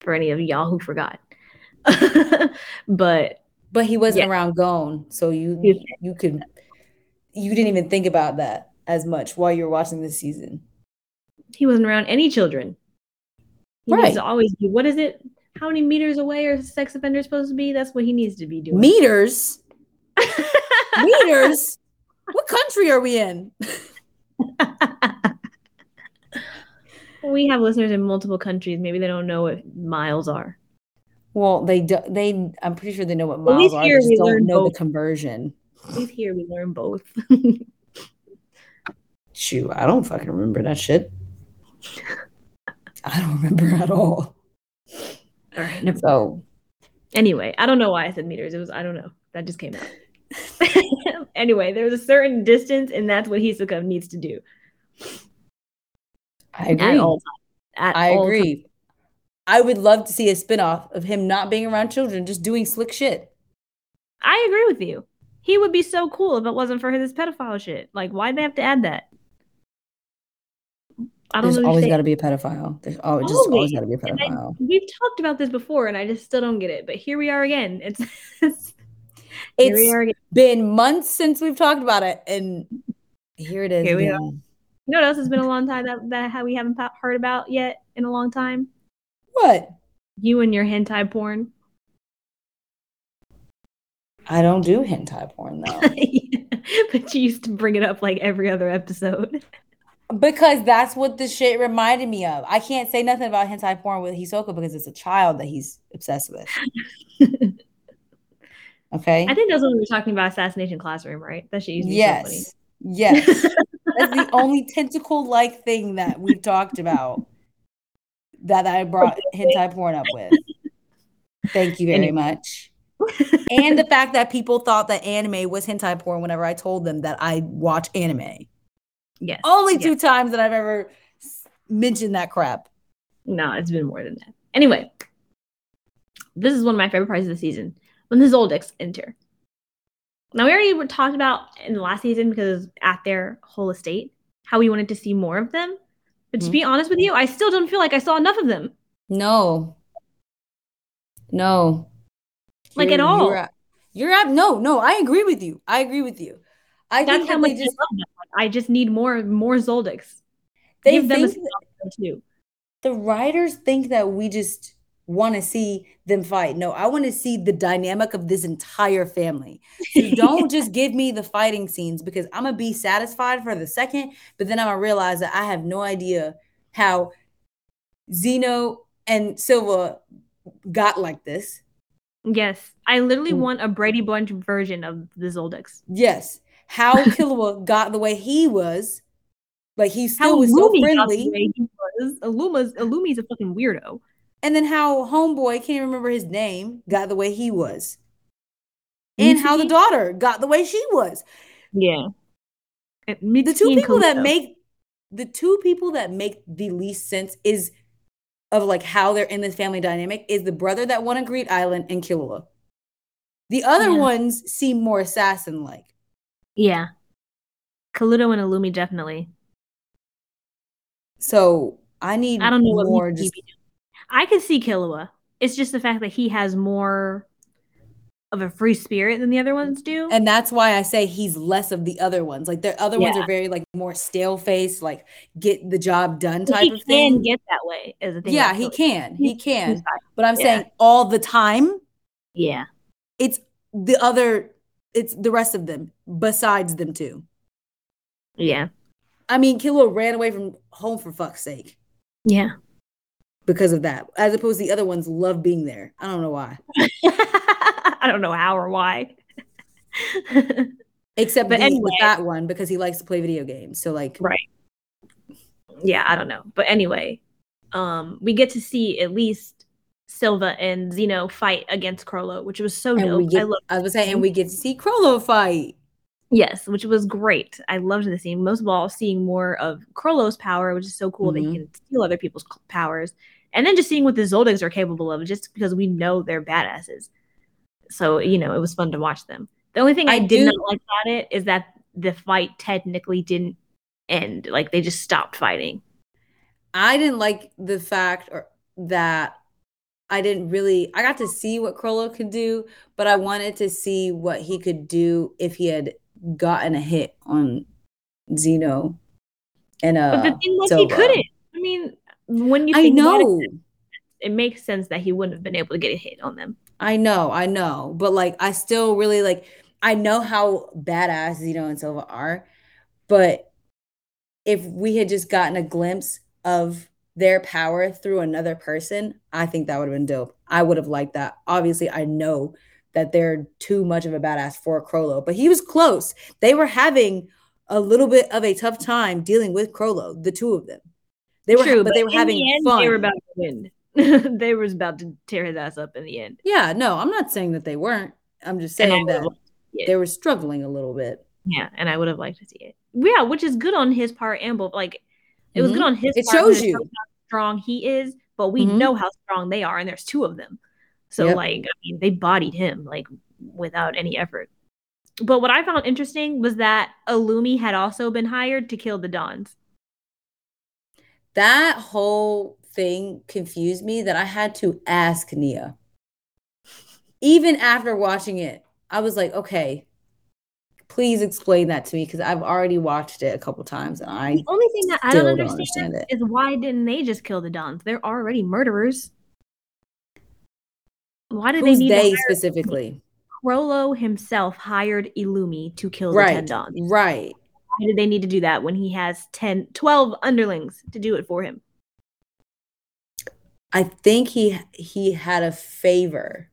Speaker 3: For any of y'all who forgot, [laughs] but
Speaker 2: But he wasn't
Speaker 3: Yeah.
Speaker 2: around Gon, so you
Speaker 3: He
Speaker 2: you could you didn't even think about that as much while you were watching this season.
Speaker 3: he wasn't around any children. He
Speaker 2: Right.
Speaker 3: needs to always be. What is it? How many meters away are sex offenders supposed to be? That's what he needs to be doing.
Speaker 2: Meters, [laughs] meters. What country are we in? [laughs]
Speaker 3: we have listeners in multiple countries. Maybe they don't know what miles are.
Speaker 2: Well, they do, they. I'm pretty sure they know what
Speaker 3: At least
Speaker 2: miles are.
Speaker 3: here we
Speaker 2: just don't know
Speaker 3: both.
Speaker 2: the conversion.
Speaker 3: At least here we learn both. [laughs]
Speaker 2: Shoot, I don't fucking remember that shit. I don't remember at all.
Speaker 3: All right.
Speaker 2: So
Speaker 3: Anyway, I don't know why I said meters. It was I don't know. That just came out. [laughs] anyway, there's a certain distance, and that's what Hisoka needs to do
Speaker 2: I agree.
Speaker 3: at all. At
Speaker 2: I
Speaker 3: all
Speaker 2: agree. I would love to see a spinoff of him not being around children, just doing slick shit.
Speaker 3: I agree with you. He would be so cool if it wasn't for his pedophile shit. Like, why'd they have to add that? I don't
Speaker 2: There's always got to be a pedophile. There's always, just always
Speaker 3: Always.
Speaker 2: got to be a
Speaker 3: And I-
Speaker 2: pedophile.
Speaker 3: We've talked about this before, and I just still don't get it. But here we are again. It's, [laughs] it's
Speaker 2: It's
Speaker 3: are
Speaker 2: been months since we've talked about it, and here it is.
Speaker 3: Here we are. You know what else has been a long time that that we haven't heard about yet in a long time?
Speaker 2: What?
Speaker 3: You and your hentai porn.
Speaker 2: I don't do hentai porn though, [laughs]
Speaker 3: but you used to bring it up like every other episode.
Speaker 2: because that's what the shit reminded me of. I can't say nothing about hentai porn with Hisoka because it's a child that he's obsessed with. [laughs] Okay.
Speaker 3: I think that's when we were talking about Assassination Classroom, right? That shit used to be so funny.
Speaker 2: Yes. Yes. [laughs] That's the only tentacle like thing that we've talked about that I brought hentai porn up with. Thank you very
Speaker 3: Anyway.
Speaker 2: much. and the fact that people thought that anime was hentai porn whenever I told them that I watch anime.
Speaker 3: Yes.
Speaker 2: Only
Speaker 3: yes.
Speaker 2: two times that I've ever mentioned that crap.
Speaker 3: No, it's been more than that. Anyway, this is one of my favorite parts of the season when the Zoldycks enter. Now, we already were talked about in the last season because at their whole estate, how we wanted to see more of them. But to
Speaker 2: Mhm.
Speaker 3: be honest with you, I still don't feel like I saw enough of them.
Speaker 2: No. No.
Speaker 3: Like,
Speaker 2: You're-
Speaker 3: at all.
Speaker 2: You're, you're at no, no, I agree with you. I agree with you. I
Speaker 3: That's
Speaker 2: think
Speaker 3: how much
Speaker 2: just
Speaker 3: I. I just need more more Zoldycks.
Speaker 2: they
Speaker 3: Give them a too.
Speaker 2: the writers think that we just want to see them fight. No, I want to see the dynamic of this entire family. So [laughs] don't just give me the fighting scenes because I'm gonna be satisfied for the second, but then I'm gonna realize that I have no idea how Zeno and Silva got like this.
Speaker 3: Yes, I literally
Speaker 2: Mm.
Speaker 3: want a Brady Bunch version of the Zoldycks.
Speaker 2: Yes, how [laughs] Killua got the way he was, like he still
Speaker 3: How
Speaker 2: was so
Speaker 3: Lumi got the
Speaker 2: friendly,
Speaker 3: way he was. Illuma's Illumi's a fucking weirdo.
Speaker 2: And then how Homeboy can't remember his name got the way he was, and how the daughter got the way she was.
Speaker 3: Yeah.
Speaker 2: The two people that make the two people that make the least sense is of like how they're in this family dynamic is the brother that won a Greed Island and Killua. The other
Speaker 3: Yeah.
Speaker 2: ones seem more assassin like.
Speaker 3: Yeah. Kalluto and Illumi definitely.
Speaker 2: So I need
Speaker 3: I don't know what
Speaker 2: more
Speaker 3: Mitsuki
Speaker 2: just.
Speaker 3: I could see Killua. It's just the fact that he has more of a free spirit than the other ones do.
Speaker 2: and that's why I say he's less of the other ones. Like the other ones are very like more stale face, like get the job done type
Speaker 3: he
Speaker 2: of
Speaker 3: can
Speaker 2: thing.
Speaker 3: get that way as a thing.
Speaker 2: yeah, he can. He can. But I'm
Speaker 3: yeah.
Speaker 2: saying all the time,
Speaker 3: Yeah.
Speaker 2: it's the other it's the rest of them besides them two.
Speaker 3: Yeah.
Speaker 2: I mean, Killua ran away from home for fuck's sake.
Speaker 3: Yeah.
Speaker 2: Because of that, as opposed to the other ones love being there. I don't know why. [laughs]
Speaker 3: I don't know how or why. [laughs]
Speaker 2: Except
Speaker 3: But anyway.
Speaker 2: with that one because he likes to play video games. So like,
Speaker 3: Right. yeah, I don't know. But anyway, um, we get to see at least Silva and Zeno fight against Chrollo, which was so
Speaker 2: and
Speaker 3: dope.
Speaker 2: get,
Speaker 3: I love
Speaker 2: I was saying, and we get to see Chrollo fight.
Speaker 3: yes, which was great. I loved the scene. Most of all, seeing more of Chrollo's power, which is so cool that
Speaker 2: Mhm.
Speaker 3: he can steal other people's powers, and then just seeing what the Zoldycks are capable of, just because we know they're badasses. So you know, it was fun to watch them. The only thing I,
Speaker 2: I
Speaker 3: did
Speaker 2: do-
Speaker 3: not like about it is that the fight technically didn't end. Like they just stopped fighting.
Speaker 2: I didn't like the fact or that I didn't really I got to see what Chrollo could do, but I wanted to see what he could do if he had gotten a hit on Zeno and uh
Speaker 3: But the thing was,
Speaker 2: Silva.
Speaker 3: he couldn't. I mean, when you
Speaker 2: I
Speaker 3: think about it,
Speaker 2: know.
Speaker 3: it makes sense that he wouldn't have been able to get a hit on them.
Speaker 2: I know, I know, but like I still really like I know how badass Zeno and Silva are, but if we had just gotten a glimpse of their power through another person, I think that would have been dope. I would have liked that. Obviously, I know that they're too much of a badass for Chrollo, but he was close. They were having a little bit of a tough time dealing with Chrollo, the two of them. They were,
Speaker 3: True,
Speaker 2: but, they
Speaker 3: in
Speaker 2: were
Speaker 3: the
Speaker 2: having
Speaker 3: end,
Speaker 2: fun.
Speaker 3: They were about to win. [laughs] they was about to tear his ass up in the end.
Speaker 2: yeah, no, I'm not saying that they weren't. I'm just saying that
Speaker 3: have liked to see it.
Speaker 2: they were struggling a little bit.
Speaker 3: Yeah, and I would have liked to see it. Yeah, which is good on his part and both. Like, it was
Speaker 2: Mhm.
Speaker 3: good on his
Speaker 2: It
Speaker 3: part.
Speaker 2: shows you.
Speaker 3: how strong he is, but we
Speaker 2: Mhm.
Speaker 3: know how strong they are, and there's two of them. So,
Speaker 2: Yep.
Speaker 3: like, I mean, they bodied him like without any effort. But what I found interesting was that Illumi had also been hired to kill the Dons.
Speaker 2: That whole thing confused me that I had to ask Nia. Even after watching it, I was like, okay, please explain that to me because I've already watched it a couple times and I
Speaker 3: The only thing that I don't
Speaker 2: don't
Speaker 3: understand,
Speaker 2: understand it.
Speaker 3: is why didn't they just kill the Dons? They're already murderers. Why did
Speaker 2: Who's
Speaker 3: they need
Speaker 2: they specifically?
Speaker 3: Chrollo himself hired Illumi to kill the 10 Dons?
Speaker 2: right.
Speaker 3: Why did they need to do that when he has 10, 12 underlings to do it for him?
Speaker 2: I think he he had a favor.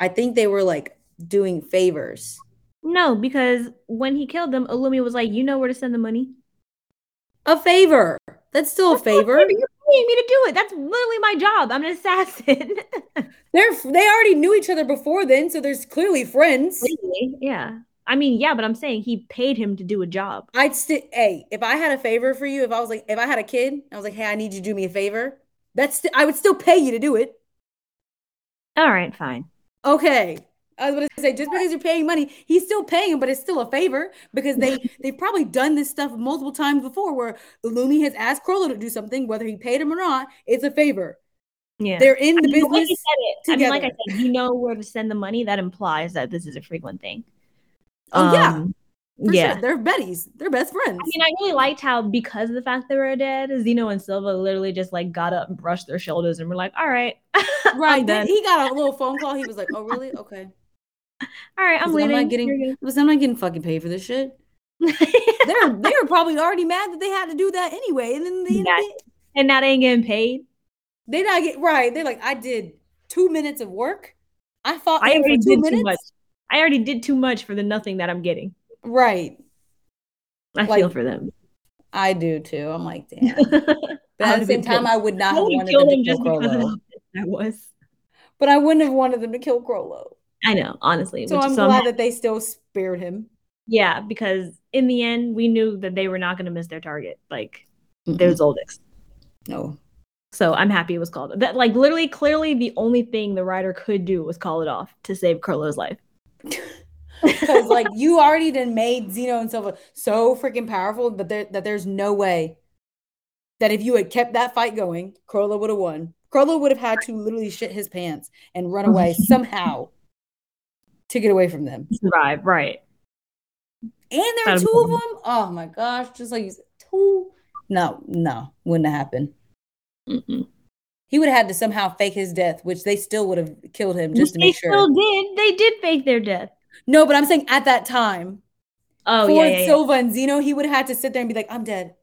Speaker 2: I think they were like doing favors.
Speaker 3: No, because when he killed them, Illumi was like, "You know where to send the money."
Speaker 2: A favor. That's still a
Speaker 3: That's not
Speaker 2: favor.
Speaker 3: You're paying me to do it. That's literally my job. I'm an assassin. [laughs]
Speaker 2: They're they already knew each other before then, so there's clearly friends.
Speaker 3: Yeah. I mean, yeah, but I'm saying he paid him to do a job.
Speaker 2: I'd still, hey, if I had a favor for you, if I was like, if I had a kid, I was like, hey, I need you to do me a favor. That's, st- I would still pay you to do it.
Speaker 3: All right, fine.
Speaker 2: Okay. I was going to say, just because you're paying money, he's still paying him, but it's still a favor because they, [laughs] they've probably done this stuff multiple times before where Illumi has asked Chrollo to do something, whether he paid him or not, it's a favor.
Speaker 3: Yeah.
Speaker 2: They're in
Speaker 3: I
Speaker 2: the
Speaker 3: mean, the way
Speaker 2: business.
Speaker 3: it, I mean, like I said, you know where to send the money. That implies that this is a frequent thing.
Speaker 2: Oh, yeah.
Speaker 3: Um,
Speaker 2: For
Speaker 3: yeah.
Speaker 2: sure. They're buddies. They're best friends.
Speaker 3: I mean, I really liked how because of the fact they were dead, Zeno and Silva literally just like got up, and brushed their shoulders, and were like, "All right, [laughs]
Speaker 2: right. Then he got a little phone call. He was like, oh, really? Okay. [laughs]
Speaker 3: All right, I'm leaving."
Speaker 2: I'm not getting,
Speaker 3: You're
Speaker 2: I'm not getting fucking paid for this shit. [laughs] they're they were probably already mad that they had to do that anyway, and then they
Speaker 3: Yeah. and now they ain't getting paid.
Speaker 2: they not get right. They're like, I did two minutes of work. I fought
Speaker 3: I already
Speaker 2: two
Speaker 3: did
Speaker 2: minutes.
Speaker 3: too much. I already did too much for the nothing that I'm getting.
Speaker 2: Right,
Speaker 3: I
Speaker 2: Like-
Speaker 3: feel for them.
Speaker 2: I do too. I'm like, damn. [laughs]
Speaker 3: but
Speaker 2: at the same time, I would not
Speaker 3: I
Speaker 2: have wanted
Speaker 3: kill
Speaker 2: them to kill
Speaker 3: just because of Chrollo. I was.
Speaker 2: But I wouldn't have wanted them to kill Chrollo.
Speaker 3: I know, honestly.
Speaker 2: So I'm
Speaker 3: so
Speaker 2: glad
Speaker 3: happy-
Speaker 2: that they still spared him.
Speaker 3: yeah, because in the end, we knew that they were not going to miss their target. Like they're Zoldycks.
Speaker 2: No.
Speaker 3: So I'm happy it was called. That like literally, clearly, the only thing the writer could do was call it off to save Chrollo's life. [laughs]
Speaker 2: Because like you already done made Zeno and Silva so freaking powerful that there that there's no way that if you had kept that fight going, Chrollo would have won. Chrollo would have had to literally shit his pants and run away [laughs] somehow to get away from them.
Speaker 3: Survive, right?
Speaker 2: And there are two of them. Oh my gosh, just like you said, two. No, no, wouldn't have happened.
Speaker 3: Mm-mm.
Speaker 2: He would have had to somehow fake his death, which they still would have killed him just to
Speaker 3: they
Speaker 2: make sure.
Speaker 3: They still did. They did fake their death.
Speaker 2: No, but I'm saying at that time,
Speaker 3: Oh
Speaker 2: for
Speaker 3: yeah, yeah, yeah.
Speaker 2: Silva and Zeno, he would have had to sit there and be like, "I'm dead."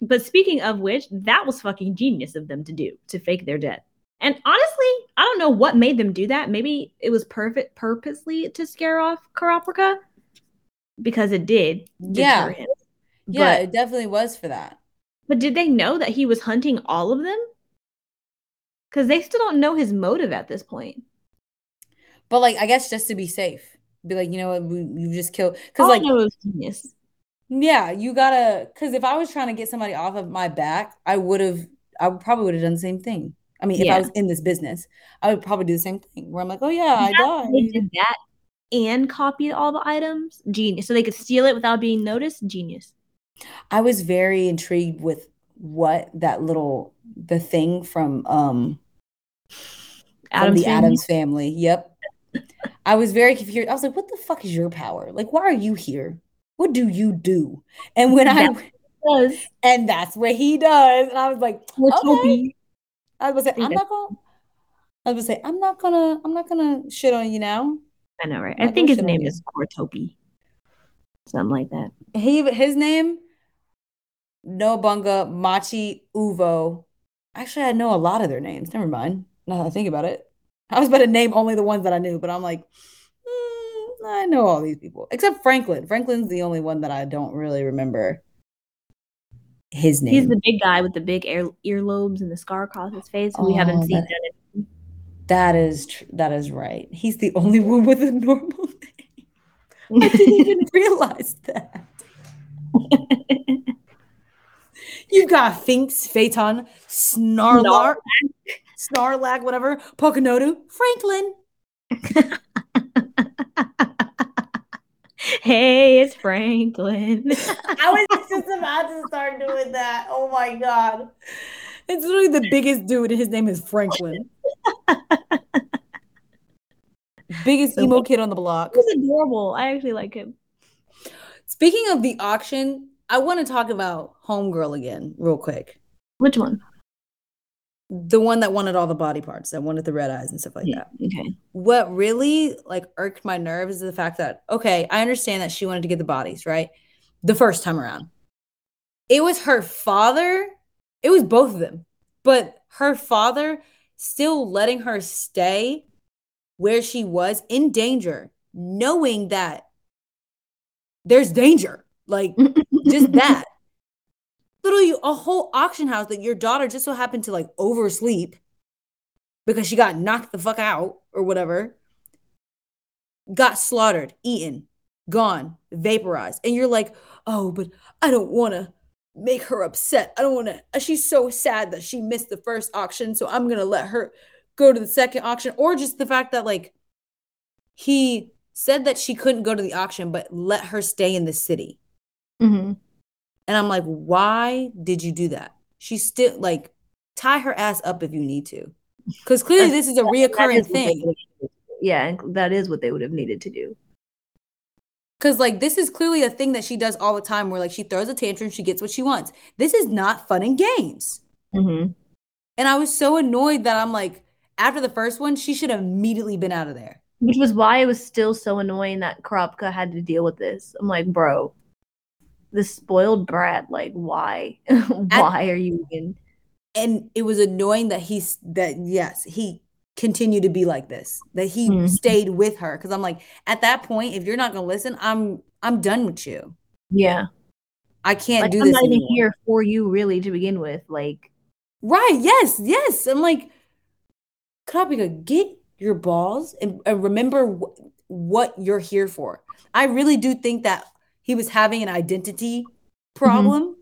Speaker 3: But speaking of which, that was fucking genius of them to do to fake their death. And honestly, I don't know what made them do that. Maybe it was perfect purposely to scare off Kurapika because it did.
Speaker 2: Yeah.
Speaker 3: him.
Speaker 2: Yeah,
Speaker 3: But-
Speaker 2: it definitely was for that.
Speaker 3: But did they know that he was hunting all of them? Because they still don't know his motive at this point.
Speaker 2: But like, I guess just to be safe, be like, you know what, we, you just killed. Because
Speaker 3: All oh,
Speaker 2: like,
Speaker 3: genius.
Speaker 2: yeah, you gotta. Because if I was trying to get somebody off of my back, I would have. I probably would have done the same thing. I mean, if I was in this business, I would probably do the same thing. Where I'm like, oh yeah, I
Speaker 3: That's- They did that and copied all the items. Genius. So they could steal it without being noticed. Genius.
Speaker 2: I was very intrigued with what that little the thing from um from
Speaker 3: Adam's
Speaker 2: the
Speaker 3: family.
Speaker 2: Addams family. Yep. I was very confused. I was like, what the fuck is your power? Like, why are you here? What do you do? And when I
Speaker 3: Does.
Speaker 2: and that's what he does. And I was like, okay. I was like, I'm not gonna I was gonna say, I'm not gonna I'm not gonna shit on you now.
Speaker 3: I know, right? I think his name is Kortopi. Something like that.
Speaker 2: He his name Nobunaga, Machi, Uvo. Actually, I know a lot of their names. Never mind. Now that I think about it. I was about to name only the ones that I knew, but I'm like, mm, I know all these people. Except Franklin. Franklin's the only one that I don't really remember his name.
Speaker 3: He's the big guy with the big ear earlobes and the scar across his face who we
Speaker 2: Oh,
Speaker 3: haven't seen.
Speaker 2: that- that is tr- that is right. He's the only one with a normal [laughs] name. I didn't even [laughs] realize that. [laughs] You've got Finks, Feitan, Snarlark, Snarlack, whatever, Pakunoda, Franklin. [laughs]
Speaker 3: hey, it's Franklin. [laughs]
Speaker 2: I was just about to start doing that. Oh my god. It's literally the biggest dude, and his name is Franklin. [laughs] biggest
Speaker 3: So-
Speaker 2: emo kid on the block.
Speaker 3: He's adorable. I actually like him.
Speaker 2: Speaking of the auction, I want to talk about Homegirl again, real quick.
Speaker 3: Which one?
Speaker 2: The one that wanted all the body parts, that wanted the red eyes and stuff like
Speaker 3: Yeah.
Speaker 2: that.
Speaker 3: Okay.
Speaker 2: What really like irked my nerves is the fact that okay, I understand that she wanted to get the bodies, right? The first time around. It was her father, it was both of them, but her father still letting her stay where she was in danger, knowing that there's danger. Like [laughs] just [laughs] that. Literally a whole auction house that your daughter just so happened to like oversleep because she got knocked the fuck out or whatever, got slaughtered, eaten, gone, vaporized. And you're like, oh, but I don't want to make her upset. I don't want to. Uh, she's so sad that she missed the first auction. So I'm going to let her go to the second auction. Or just the fact that, like, he said that she couldn't go to the auction, but let her stay in the city.
Speaker 3: Hmm
Speaker 2: And I'm like, why did you do that? She's still like, tie her ass up if you need to. Because clearly this is a reoccurring thing.
Speaker 3: would have needed to do. Yeah, and that is what they would have needed to do.
Speaker 2: Because like this is clearly a thing that she does all the time where like she throws a tantrum, she gets what she wants. This is not fun and games.
Speaker 3: Mm-hmm.
Speaker 2: And I was so annoyed that I'm like, after the first one, she should have immediately been out of there.
Speaker 3: Which was why it was still so annoying that Kurapika had to deal with this. I'm like, bro, this spoiled brat. Like, why? [laughs] why are you in?
Speaker 2: And it was annoying that he's that yes, he continued to be like this, that he
Speaker 3: Mhm.
Speaker 2: stayed with her. Cause I'm like, at that point, if you're not gonna listen, I'm I'm done with you.
Speaker 3: Yeah,
Speaker 2: I can't
Speaker 3: like
Speaker 2: do
Speaker 3: I'm
Speaker 2: this
Speaker 3: not even here for you, really, to begin with. Like,
Speaker 2: Right. Yes. Yes. I'm like, Kurapika, get your balls and, and remember wh- what you're here for. I really do think that he was having an identity mm-hmm. problem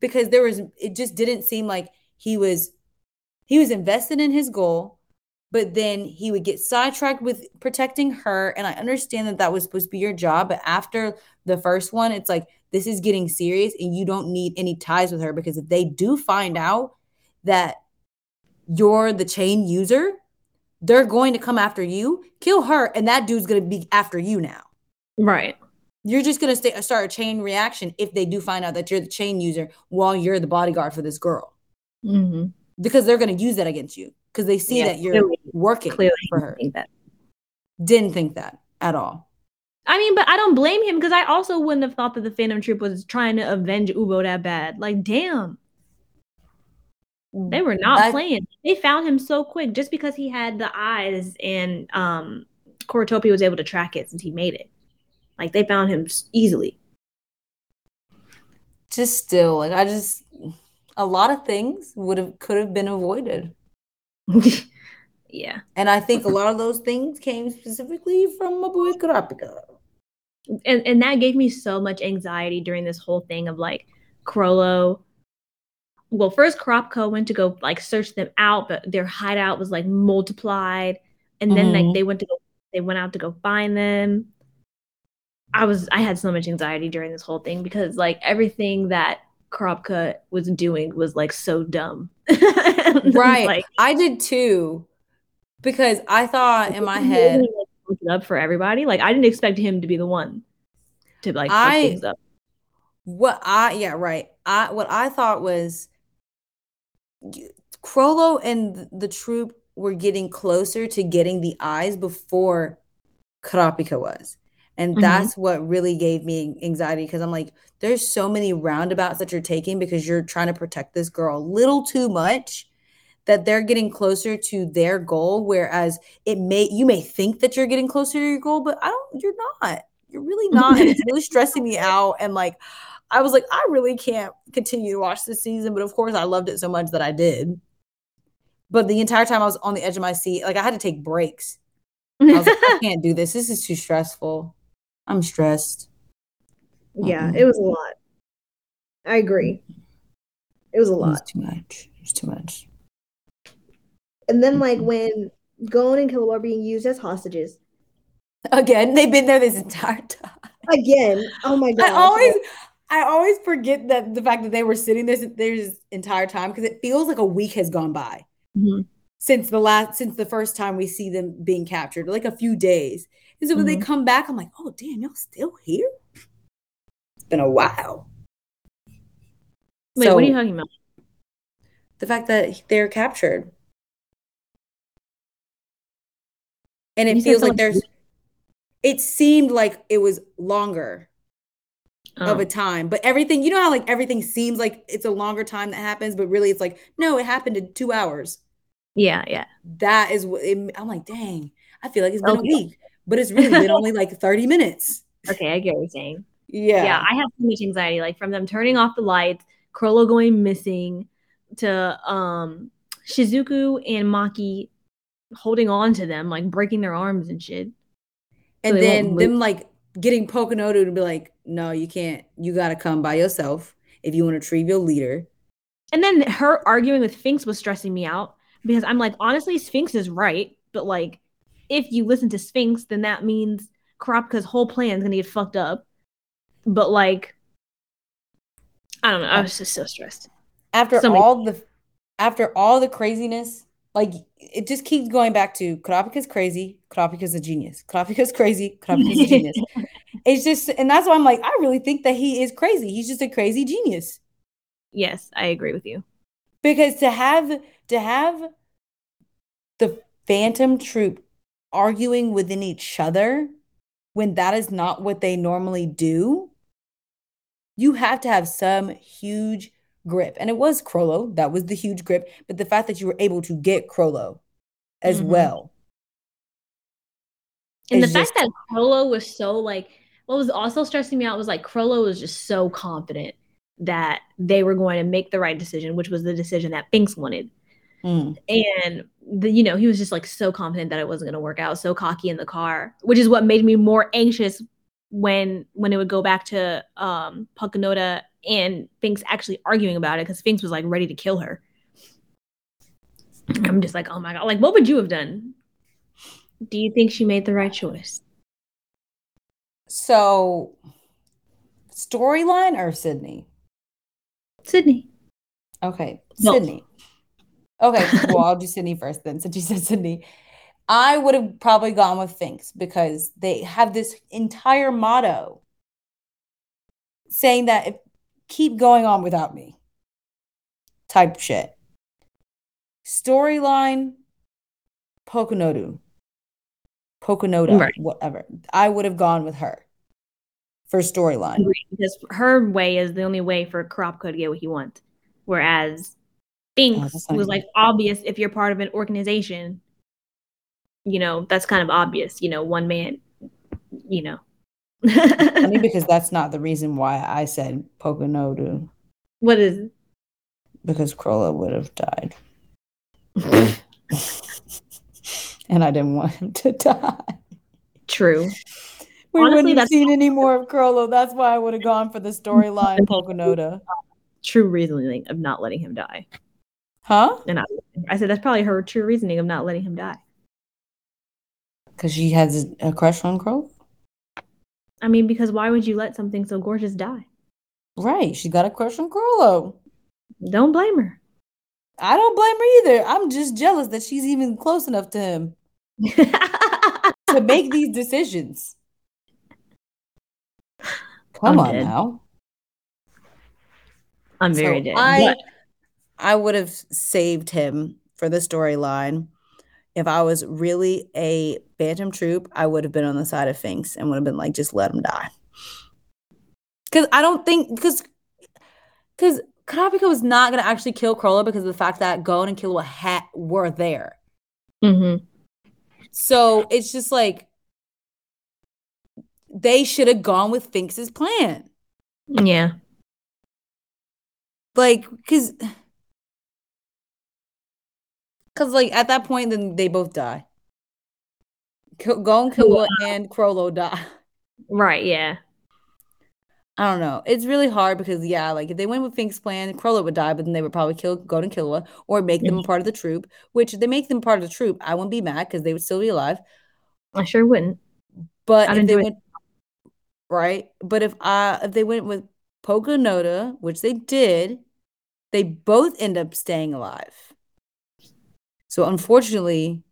Speaker 2: because there was, it just didn't seem like he was, he was invested in his goal, but then he would get sidetracked with protecting her. And I understand that that was supposed to be your job. But after the first one, it's like, this is getting serious and you don't need any ties with her because if they do find out that you're the chain user, they're going to come after you, kill her, and that dude's going to be after you now.
Speaker 3: right?
Speaker 2: You're just going to start a chain reaction if they do find out that you're the chain user while you're the bodyguard for this girl,
Speaker 3: Mm-hmm.
Speaker 2: because they're going to use that against you because they see
Speaker 3: Yeah,
Speaker 2: that you're
Speaker 3: clearly-
Speaker 2: working
Speaker 3: Clearly,
Speaker 2: for her.
Speaker 3: think.
Speaker 2: Didn't think that at all.
Speaker 3: I mean, but I don't blame him because I also wouldn't have thought that the Phantom Troop was trying to avenge Uvo that bad. Like, damn. They were not
Speaker 2: I-
Speaker 3: playing. They found him so quick just because he had the eyes and um Corotopia was able to track it since he made it. Like they found him easily.
Speaker 2: just still like I just a lot of things would have could have been avoided. [laughs]
Speaker 3: yeah.
Speaker 2: And I think a lot of those things came specifically from my boy Kurapika.
Speaker 3: And and that gave me so much anxiety during this whole thing of like Chrollo. Well, first Kurapika went to go like search them out, but their hideout was like multiplied. And then
Speaker 2: Mhm.
Speaker 3: like they went to go they went out to go find them. I was I had so much anxiety during this whole thing because like everything that Kurapika was doing was like so dumb. [laughs]
Speaker 2: Right.
Speaker 3: like
Speaker 2: I did too. Because I thought in my head,
Speaker 3: really, like, it up for everybody. Like I didn't expect him to be the one to like
Speaker 2: I-
Speaker 3: things up.
Speaker 2: what I yeah, right. I what I thought was Chrollo and the troop were getting closer to getting the eyes before Kurapika was. And
Speaker 3: Mhm.
Speaker 2: that's what really gave me anxiety because I'm like, there's so many roundabouts that you're taking because you're trying to protect this girl a little too much that they're getting closer to their goal. Whereas it may you may think that you're getting closer to your goal, but I don't you're not. You're really [laughs] not. And it's really stressing me out. And like I was like, I really can't continue to watch this season. But of course, I loved it so much that I did. But the entire time I was on the edge of my seat, like I had to take breaks. I was like, I [laughs] can't do this. This is too stressful. I'm stressed.
Speaker 3: yeah,
Speaker 2: Mm-mm.
Speaker 3: it was a lot. I agree. It was a
Speaker 2: It was
Speaker 3: lot.
Speaker 2: too much. It was too much.
Speaker 3: And then like when Gon and Killua are being used as hostages
Speaker 2: Again, they've been there this entire time.
Speaker 3: again. Oh my god!
Speaker 2: I always I always forget that the fact that they were sitting there this entire time because it feels like a week has gone by.
Speaker 3: Mhm.
Speaker 2: since the last since the first time we see them being captured, like a few days. And so when they
Speaker 3: Mhm.
Speaker 2: come back, I'm like, oh damn, y'all still here? It's been a while.
Speaker 3: Wait, what are you talking about?
Speaker 2: the fact that they're captured. And it
Speaker 3: said
Speaker 2: feels like there's it seemed like it was longer of
Speaker 3: Oh.
Speaker 2: a time. But everything, you know how like everything seems like it's a longer time that happens, but really it's like, no, it happened in two hours.
Speaker 3: Yeah, yeah.
Speaker 2: That is what it, I'm like, dang, I feel like it's been
Speaker 3: Okay.
Speaker 2: a week, but it's really been only [laughs] like 30 minutes.
Speaker 3: Okay, I get what you're saying.
Speaker 2: Yeah.
Speaker 3: Yeah, I have so much anxiety, like from them turning off the lights, Chrollo going missing, to um Shizuku and Machi holding on to them, like breaking their arms and shit.
Speaker 2: and
Speaker 3: they
Speaker 2: then them like getting Pakunoda to be like, no, you can't. You got to come by yourself if you want to retrieve your leader.
Speaker 3: And then her arguing with Finks was stressing me out because I'm like, honestly, Finks is right, but like, if you listen to Finks, then that means Kurapika's whole plan is gonna get fucked up. But like, I don't know. I was just so stressed.
Speaker 2: After
Speaker 3: So many-
Speaker 2: all the after all the craziness, like it just keeps going back to Kurapika's crazy, Kurapika's a genius. Kurapika's crazy, Kurapika's a genius. [laughs] It's just and that's why I'm like, I really think that he is crazy. He's just a crazy genius.
Speaker 3: yes, I agree with you.
Speaker 2: because to have to have the phantom troop arguing within each other when that is not what they normally do you have to have some huge grip and it was Chrollo that was the huge grip but the fact that you were able to get Chrollo as
Speaker 3: Mhm.
Speaker 2: well
Speaker 3: And the fact
Speaker 2: just-
Speaker 3: that Chrollo was so like, what was also stressing me out was like Chrollo was just so confident that they were going to make the right decision, which was the decision that Finks wanted.
Speaker 2: Mm.
Speaker 3: and the, you know he was just like so confident that it wasn't going to work out so cocky in the car which is what made me more anxious when when it would go back to um Pakunoda and Finks actually arguing about it because Finks was like ready to kill her. I'm just like oh my god like what would you have done? Do you think she made the right choice?
Speaker 2: So storyline or Sydney?
Speaker 3: Sydney.
Speaker 2: Okay. Sydney. Okay, [laughs] well, I'll do Sydney first then, since you said Sydney. I would have probably gone with Finks because they have this entire motto saying that if, keep going on without me type shit. Storyline Pakunoda. Pakunoda,
Speaker 3: Right.
Speaker 2: whatever. I would have gone with her for storyline.
Speaker 3: Because her way is the only way for Kurapika to get what he wants. Whereas Finks
Speaker 2: Oh,
Speaker 3: was like obvious if you're part of an organization, you know, that's kind of obvious, you know, one man, you know.
Speaker 2: Because [laughs] that's not the reason why I said Pakunoda,
Speaker 3: what is it?
Speaker 2: because Chrollo would have died. [laughs] and I didn't want him to die.
Speaker 3: True.
Speaker 2: We
Speaker 3: Honestly,
Speaker 2: wouldn't have seen any more of Chrollo. That's why I would have gone for the storyline [laughs] Pakunoda.
Speaker 3: True reasoning of not letting him die.
Speaker 2: Huh?
Speaker 3: And I, I said that's probably her true reasoning of not letting him die.
Speaker 2: Because she has a crush on Chrollo?
Speaker 3: I mean, because why would you let something so gorgeous die?
Speaker 2: Right. She got a crush on Chrollo.
Speaker 3: Don't blame her.
Speaker 2: I don't blame her either. I'm just jealous that she's even close enough to him [laughs] to make these decisions. Come
Speaker 3: I'm
Speaker 2: on
Speaker 3: dead.
Speaker 2: now.
Speaker 3: I'm very
Speaker 2: So
Speaker 3: dead.
Speaker 2: I,
Speaker 3: But
Speaker 2: I would have saved him for the storyline. If I was really a Phantom Troop, I would have been on the side of Finks and would have been like, just let him die. Because I don't think, because because Kurapika was not going to actually kill Chrollo because of the fact that Gon and Killua ha- were there.
Speaker 3: Mhm.
Speaker 2: So it's just like they should have gone with Finks's plan.
Speaker 3: yeah.
Speaker 2: Like, cause, cause, like at that point, then they both die. K- Gon, Killua, and Chrollo die.
Speaker 3: Right, yeah.
Speaker 2: I don't know. It's really hard because yeah, like if they went with Fink's plan, Chrollo would die, but then they would probably kill Gon and Killua or make them a part of the troop. Which if they make them part of the troop, I wouldn't be mad because they would still be alive.
Speaker 3: I sure wouldn't.
Speaker 2: But if they
Speaker 3: enjoy it.
Speaker 2: right, but if I if they went with Pakunoda, which they did, they both end up staying alive. So unfortunately,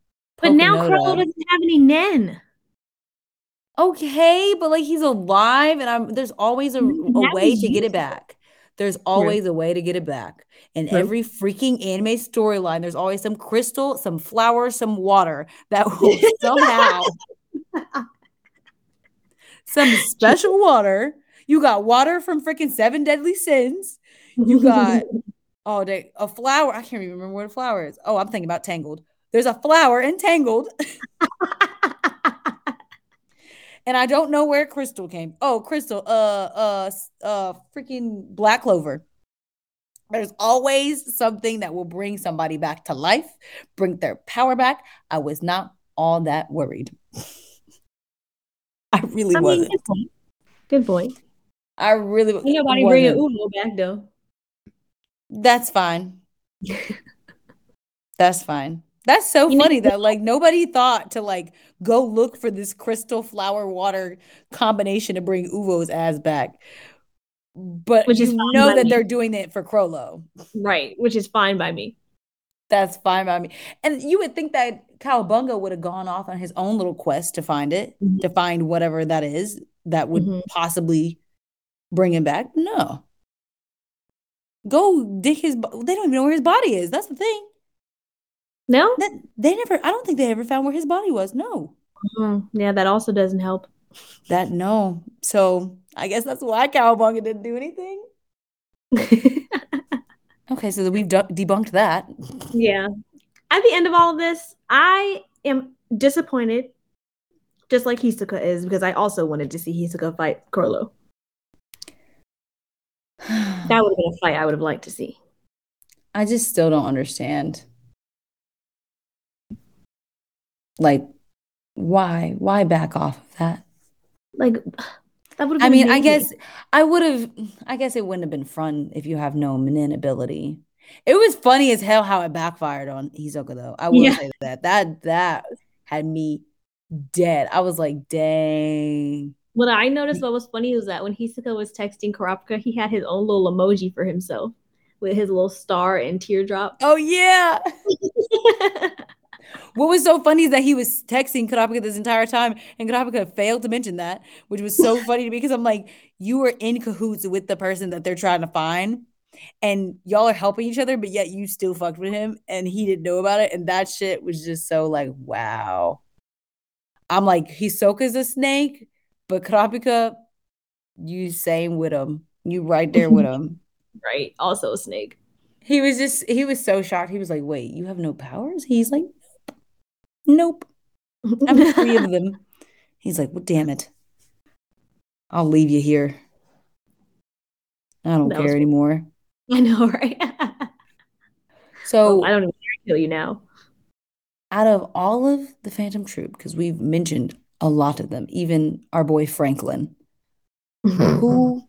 Speaker 3: But now Chrollo doesn't have any Nen.
Speaker 2: okay, but like he's alive, and I'm there's always a, a way to get it back. There's always a way to get it back. In
Speaker 3: True.
Speaker 2: every freaking anime storyline, there's always some crystal, some flower, some water that [laughs] will somehow [laughs] some special water. You got water from freaking Seven Deadly Sins. You got [laughs] oh, they, a flower. I can't even remember what a flower is. Oh, I'm thinking about Tangled. There's a flower in Tangled, [laughs] and I don't know where Crystal came. Oh, Crystal. Uh, uh, uh, freaking Black Clover. There's always something that will bring somebody back to life, bring their power back. I was not all that worried. [laughs] I really
Speaker 3: I mean,
Speaker 2: wasn't.
Speaker 3: good point. Good point.
Speaker 2: I really
Speaker 3: Ain't nobody bringing
Speaker 2: wasn't.
Speaker 3: Uvo back though.
Speaker 2: That's fine. [laughs] That's fine. That's so
Speaker 3: You know-
Speaker 2: funny that like nobody thought to like go look for this crystal flower water combination to bring Uvo's ass back. But
Speaker 3: Which
Speaker 2: you know that
Speaker 3: me.
Speaker 2: they're doing it for Chrollo.
Speaker 3: Right, which is fine by me.
Speaker 2: That's fine by me. And you would think that Cowabunga would have gone off on his own little quest to find it,
Speaker 3: Mhm.
Speaker 2: to find whatever that is that would
Speaker 3: Mhm.
Speaker 2: possibly bring him back. No. Go dig his. bo- They don't even know where his body is. That's the thing.
Speaker 3: No?
Speaker 2: That they never. I don't think they ever found where his body was. No.
Speaker 3: Mm, yeah, that also doesn't help.
Speaker 2: That no. So I guess that's why Cowabunga didn't do anything. [laughs] Okay, so we've de- debunked that.
Speaker 3: yeah. At the end of all of this, I am disappointed, just like Hisoka is, because I also wanted to see Hisoka fight Chrollo. [sighs] That would have been a fight I would have liked to see.
Speaker 2: I just still don't understand. Like, why? Why back off of that?
Speaker 3: Like [sighs] that would have.
Speaker 2: I mean, I guess I would have. I guess it wouldn't have been fun if you have no Manin ability. It was funny as hell how it backfired on Hisoka, though. I will
Speaker 3: Yeah.
Speaker 2: say that that that had me dead. I was like, dang.
Speaker 3: What I noticed what was funny was that when Hisoka was texting Kurapika, he had his own little emoji for himself with his little star and teardrop.
Speaker 2: Oh yeah. [laughs] What was so funny is that he was texting Kurapika this entire time, and Kurapika failed to mention that, which was so funny to me because I'm like, you were in cahoots with the person that they're trying to find, and y'all are helping each other, but yet you still fucked with him, and he didn't know about it, and that shit was just so like, wow. I'm like, Hisoka's a snake, but Kurapika, you same with him. You right there with him. [laughs]
Speaker 3: Right. Also a snake.
Speaker 2: He was just he was so shocked. He was like, "Wait, you have no powers?" He's like, "Nope, [laughs] I'm three of them." He's like, "Well, damn it, I'll leave you here. I don't
Speaker 3: That
Speaker 2: care anymore." [laughs]
Speaker 3: I know, right?
Speaker 2: So,
Speaker 3: I don't even kill you now.
Speaker 2: out of all of the Phantom Troop, because we've mentioned a lot of them, even our boy Franklin, who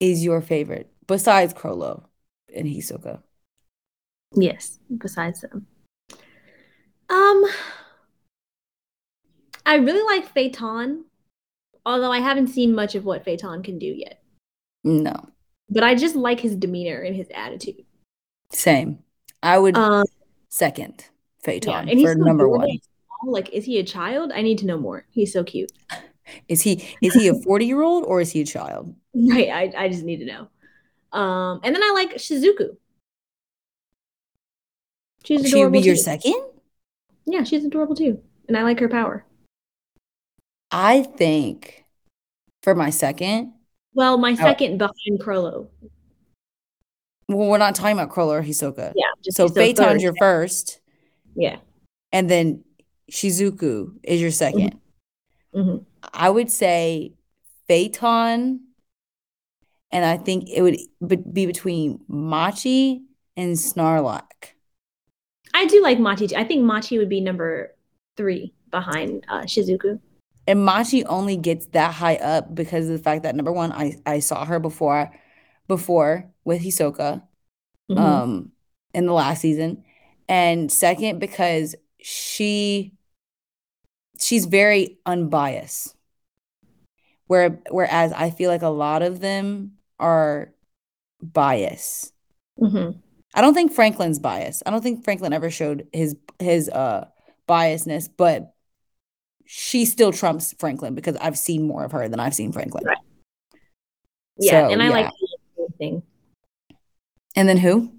Speaker 2: is your favorite besides Chrollo and Hisoka?
Speaker 3: Yes, besides them. Um I really like Feitan, although I haven't seen much of what Feitan can do yet.
Speaker 2: No,
Speaker 3: But I just like his demeanor and his attitude.
Speaker 2: same. I would
Speaker 3: Um
Speaker 2: second
Speaker 3: Feitan he's
Speaker 2: for number one.
Speaker 3: And. Like, is he a child? I need to know more. He's so cute.
Speaker 2: Is he is he a 40 year old or is he a child? [laughs]
Speaker 3: Right. I, I just need to know. Um, and then I like Shizuku. She's
Speaker 2: She would be
Speaker 3: adorable
Speaker 2: your
Speaker 3: too.
Speaker 2: second?
Speaker 3: Yeah, she's adorable too. And I like her power.
Speaker 2: I think for my second,
Speaker 3: Well,
Speaker 2: Oh.
Speaker 3: my second behind Chrollo.
Speaker 2: well, we're not talking about Chrollo or Hisoka.
Speaker 3: Yeah.
Speaker 2: So
Speaker 3: Feitan's
Speaker 2: your first,
Speaker 3: Yeah.
Speaker 2: and then Shizuku is your 2nd
Speaker 3: hmm
Speaker 2: I would say Feitan, and I think it would be be between Machi and Shalnark.
Speaker 3: I do like Machi. too. I think Machi would be number three behind uh, Shizuku.
Speaker 2: And Machi only gets that high up because of the fact that number one, I, I saw her before before with Hisoka.
Speaker 3: Mhm.
Speaker 2: um in the last season and second because she she's very unbiased where whereas i feel like a lot of them are biased
Speaker 3: Mhm.
Speaker 2: i don't think franklin's biased i don't think franklin ever showed his his uh biasness but she still trumps franklin because i've seen more of her than i've seen franklin
Speaker 3: Right. Yeah,
Speaker 2: So,
Speaker 3: and I like
Speaker 2: yeah.
Speaker 3: little thing.
Speaker 2: and then who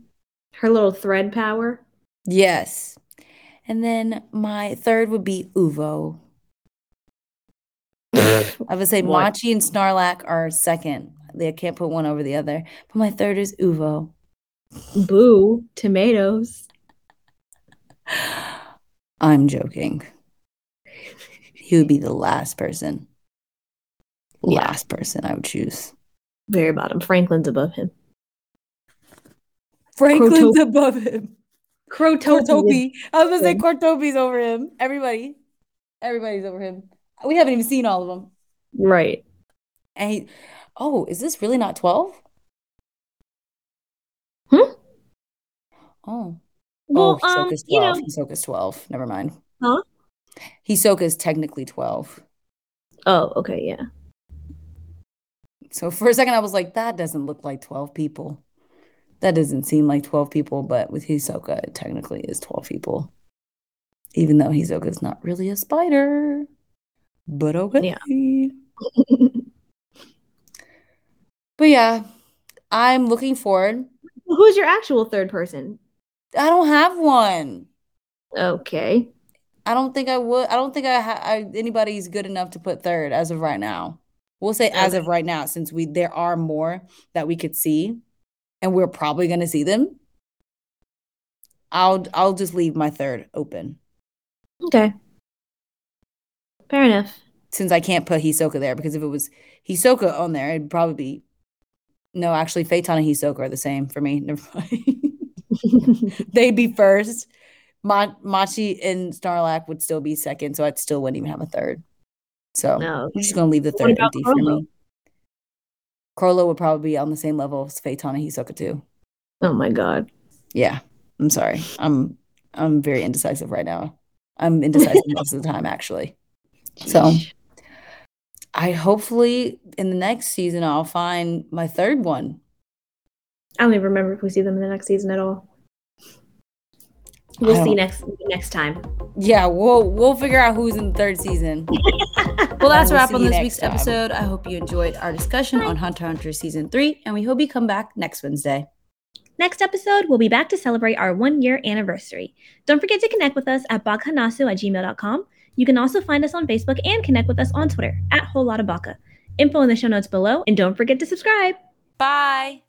Speaker 3: Her little thread power.
Speaker 2: Yes. And then my third would be Uvo. I would say
Speaker 3: What?
Speaker 2: Machi and Shalnark are second. They can't put one over the other. But my third is Uvo.
Speaker 3: Boo, tomatoes. [gasps]
Speaker 2: I'm joking. He would be the last person.
Speaker 3: Yeah.
Speaker 2: Last person I would choose.
Speaker 3: Very bottom. Franklin's above him.
Speaker 2: Franklin's
Speaker 3: Crotop-
Speaker 2: above him. Kortopi. I was gonna say. Kortopi's over him. Everybody. Everybody's over him. We haven't even seen all of them.
Speaker 3: Right.
Speaker 2: And he, oh, is this really not 12?
Speaker 3: Hmm?
Speaker 2: Oh.
Speaker 3: Well,
Speaker 2: oh,
Speaker 3: um,
Speaker 2: Hisoka's 12.
Speaker 3: you know,
Speaker 2: Hisoka's 12. Never mind.
Speaker 3: Huh?
Speaker 2: Hisoka's technically 12.
Speaker 3: oh, okay, yeah.
Speaker 2: So for a second, I was like, that doesn't look like 12 people. That doesn't seem like 12 people, but with Hisoka, it technically is 12 people. Even though Hisoka's not really a spider. But okay. Yeah. [laughs] But yeah, I'm looking forward.
Speaker 3: Who's your actual third person?
Speaker 2: I don't have one.
Speaker 3: Okay.
Speaker 2: I don't think I would. I don't think I, ha- I anybody's good enough to put third as of right now. We'll say as of right now, since we there are more that we could see, and we're probably going to see them. I'll I'll just leave my third open
Speaker 3: Okay. Fair enough.
Speaker 2: since I can't put Hisoka there because if it was Hisoka on there, it'd probably be no. Actually, Feitan and Hisoka are the same for me. [laughs] Never mind. [laughs] They'd be first. Ma- Machi and Shalnark would still be second, so I'd still wouldn't even have a third. So
Speaker 3: No.
Speaker 2: I'm just gonna leave the third empty for me. Chrollo would probably be on the same level as and Hisoka too.
Speaker 3: Oh my god.
Speaker 2: Yeah, I'm sorry. I'm I'm very indecisive right now. I'm indecisive most of the time, actually. So I hopefully in the next season I'll find my third one.
Speaker 3: I don't even remember if we see them in the next season at all. We'll see next next time.
Speaker 2: Yeah, we'll we'll figure out who's in the third season. [laughs]
Speaker 1: Well, that's a wrap on this week's
Speaker 2: time.
Speaker 1: episode. I hope you enjoyed our discussion on Hunter Hunter season three, and we hope you come back next Wednesday.
Speaker 3: Next episode, we'll be back to celebrate our one year anniversary. Don't forget to connect with us at baghanasu at gmail.com. You can also find us on Facebook and connect with us on Twitter at Whole Lotta Baka. Info in the show notes below, and don't forget to subscribe.
Speaker 1: Bye.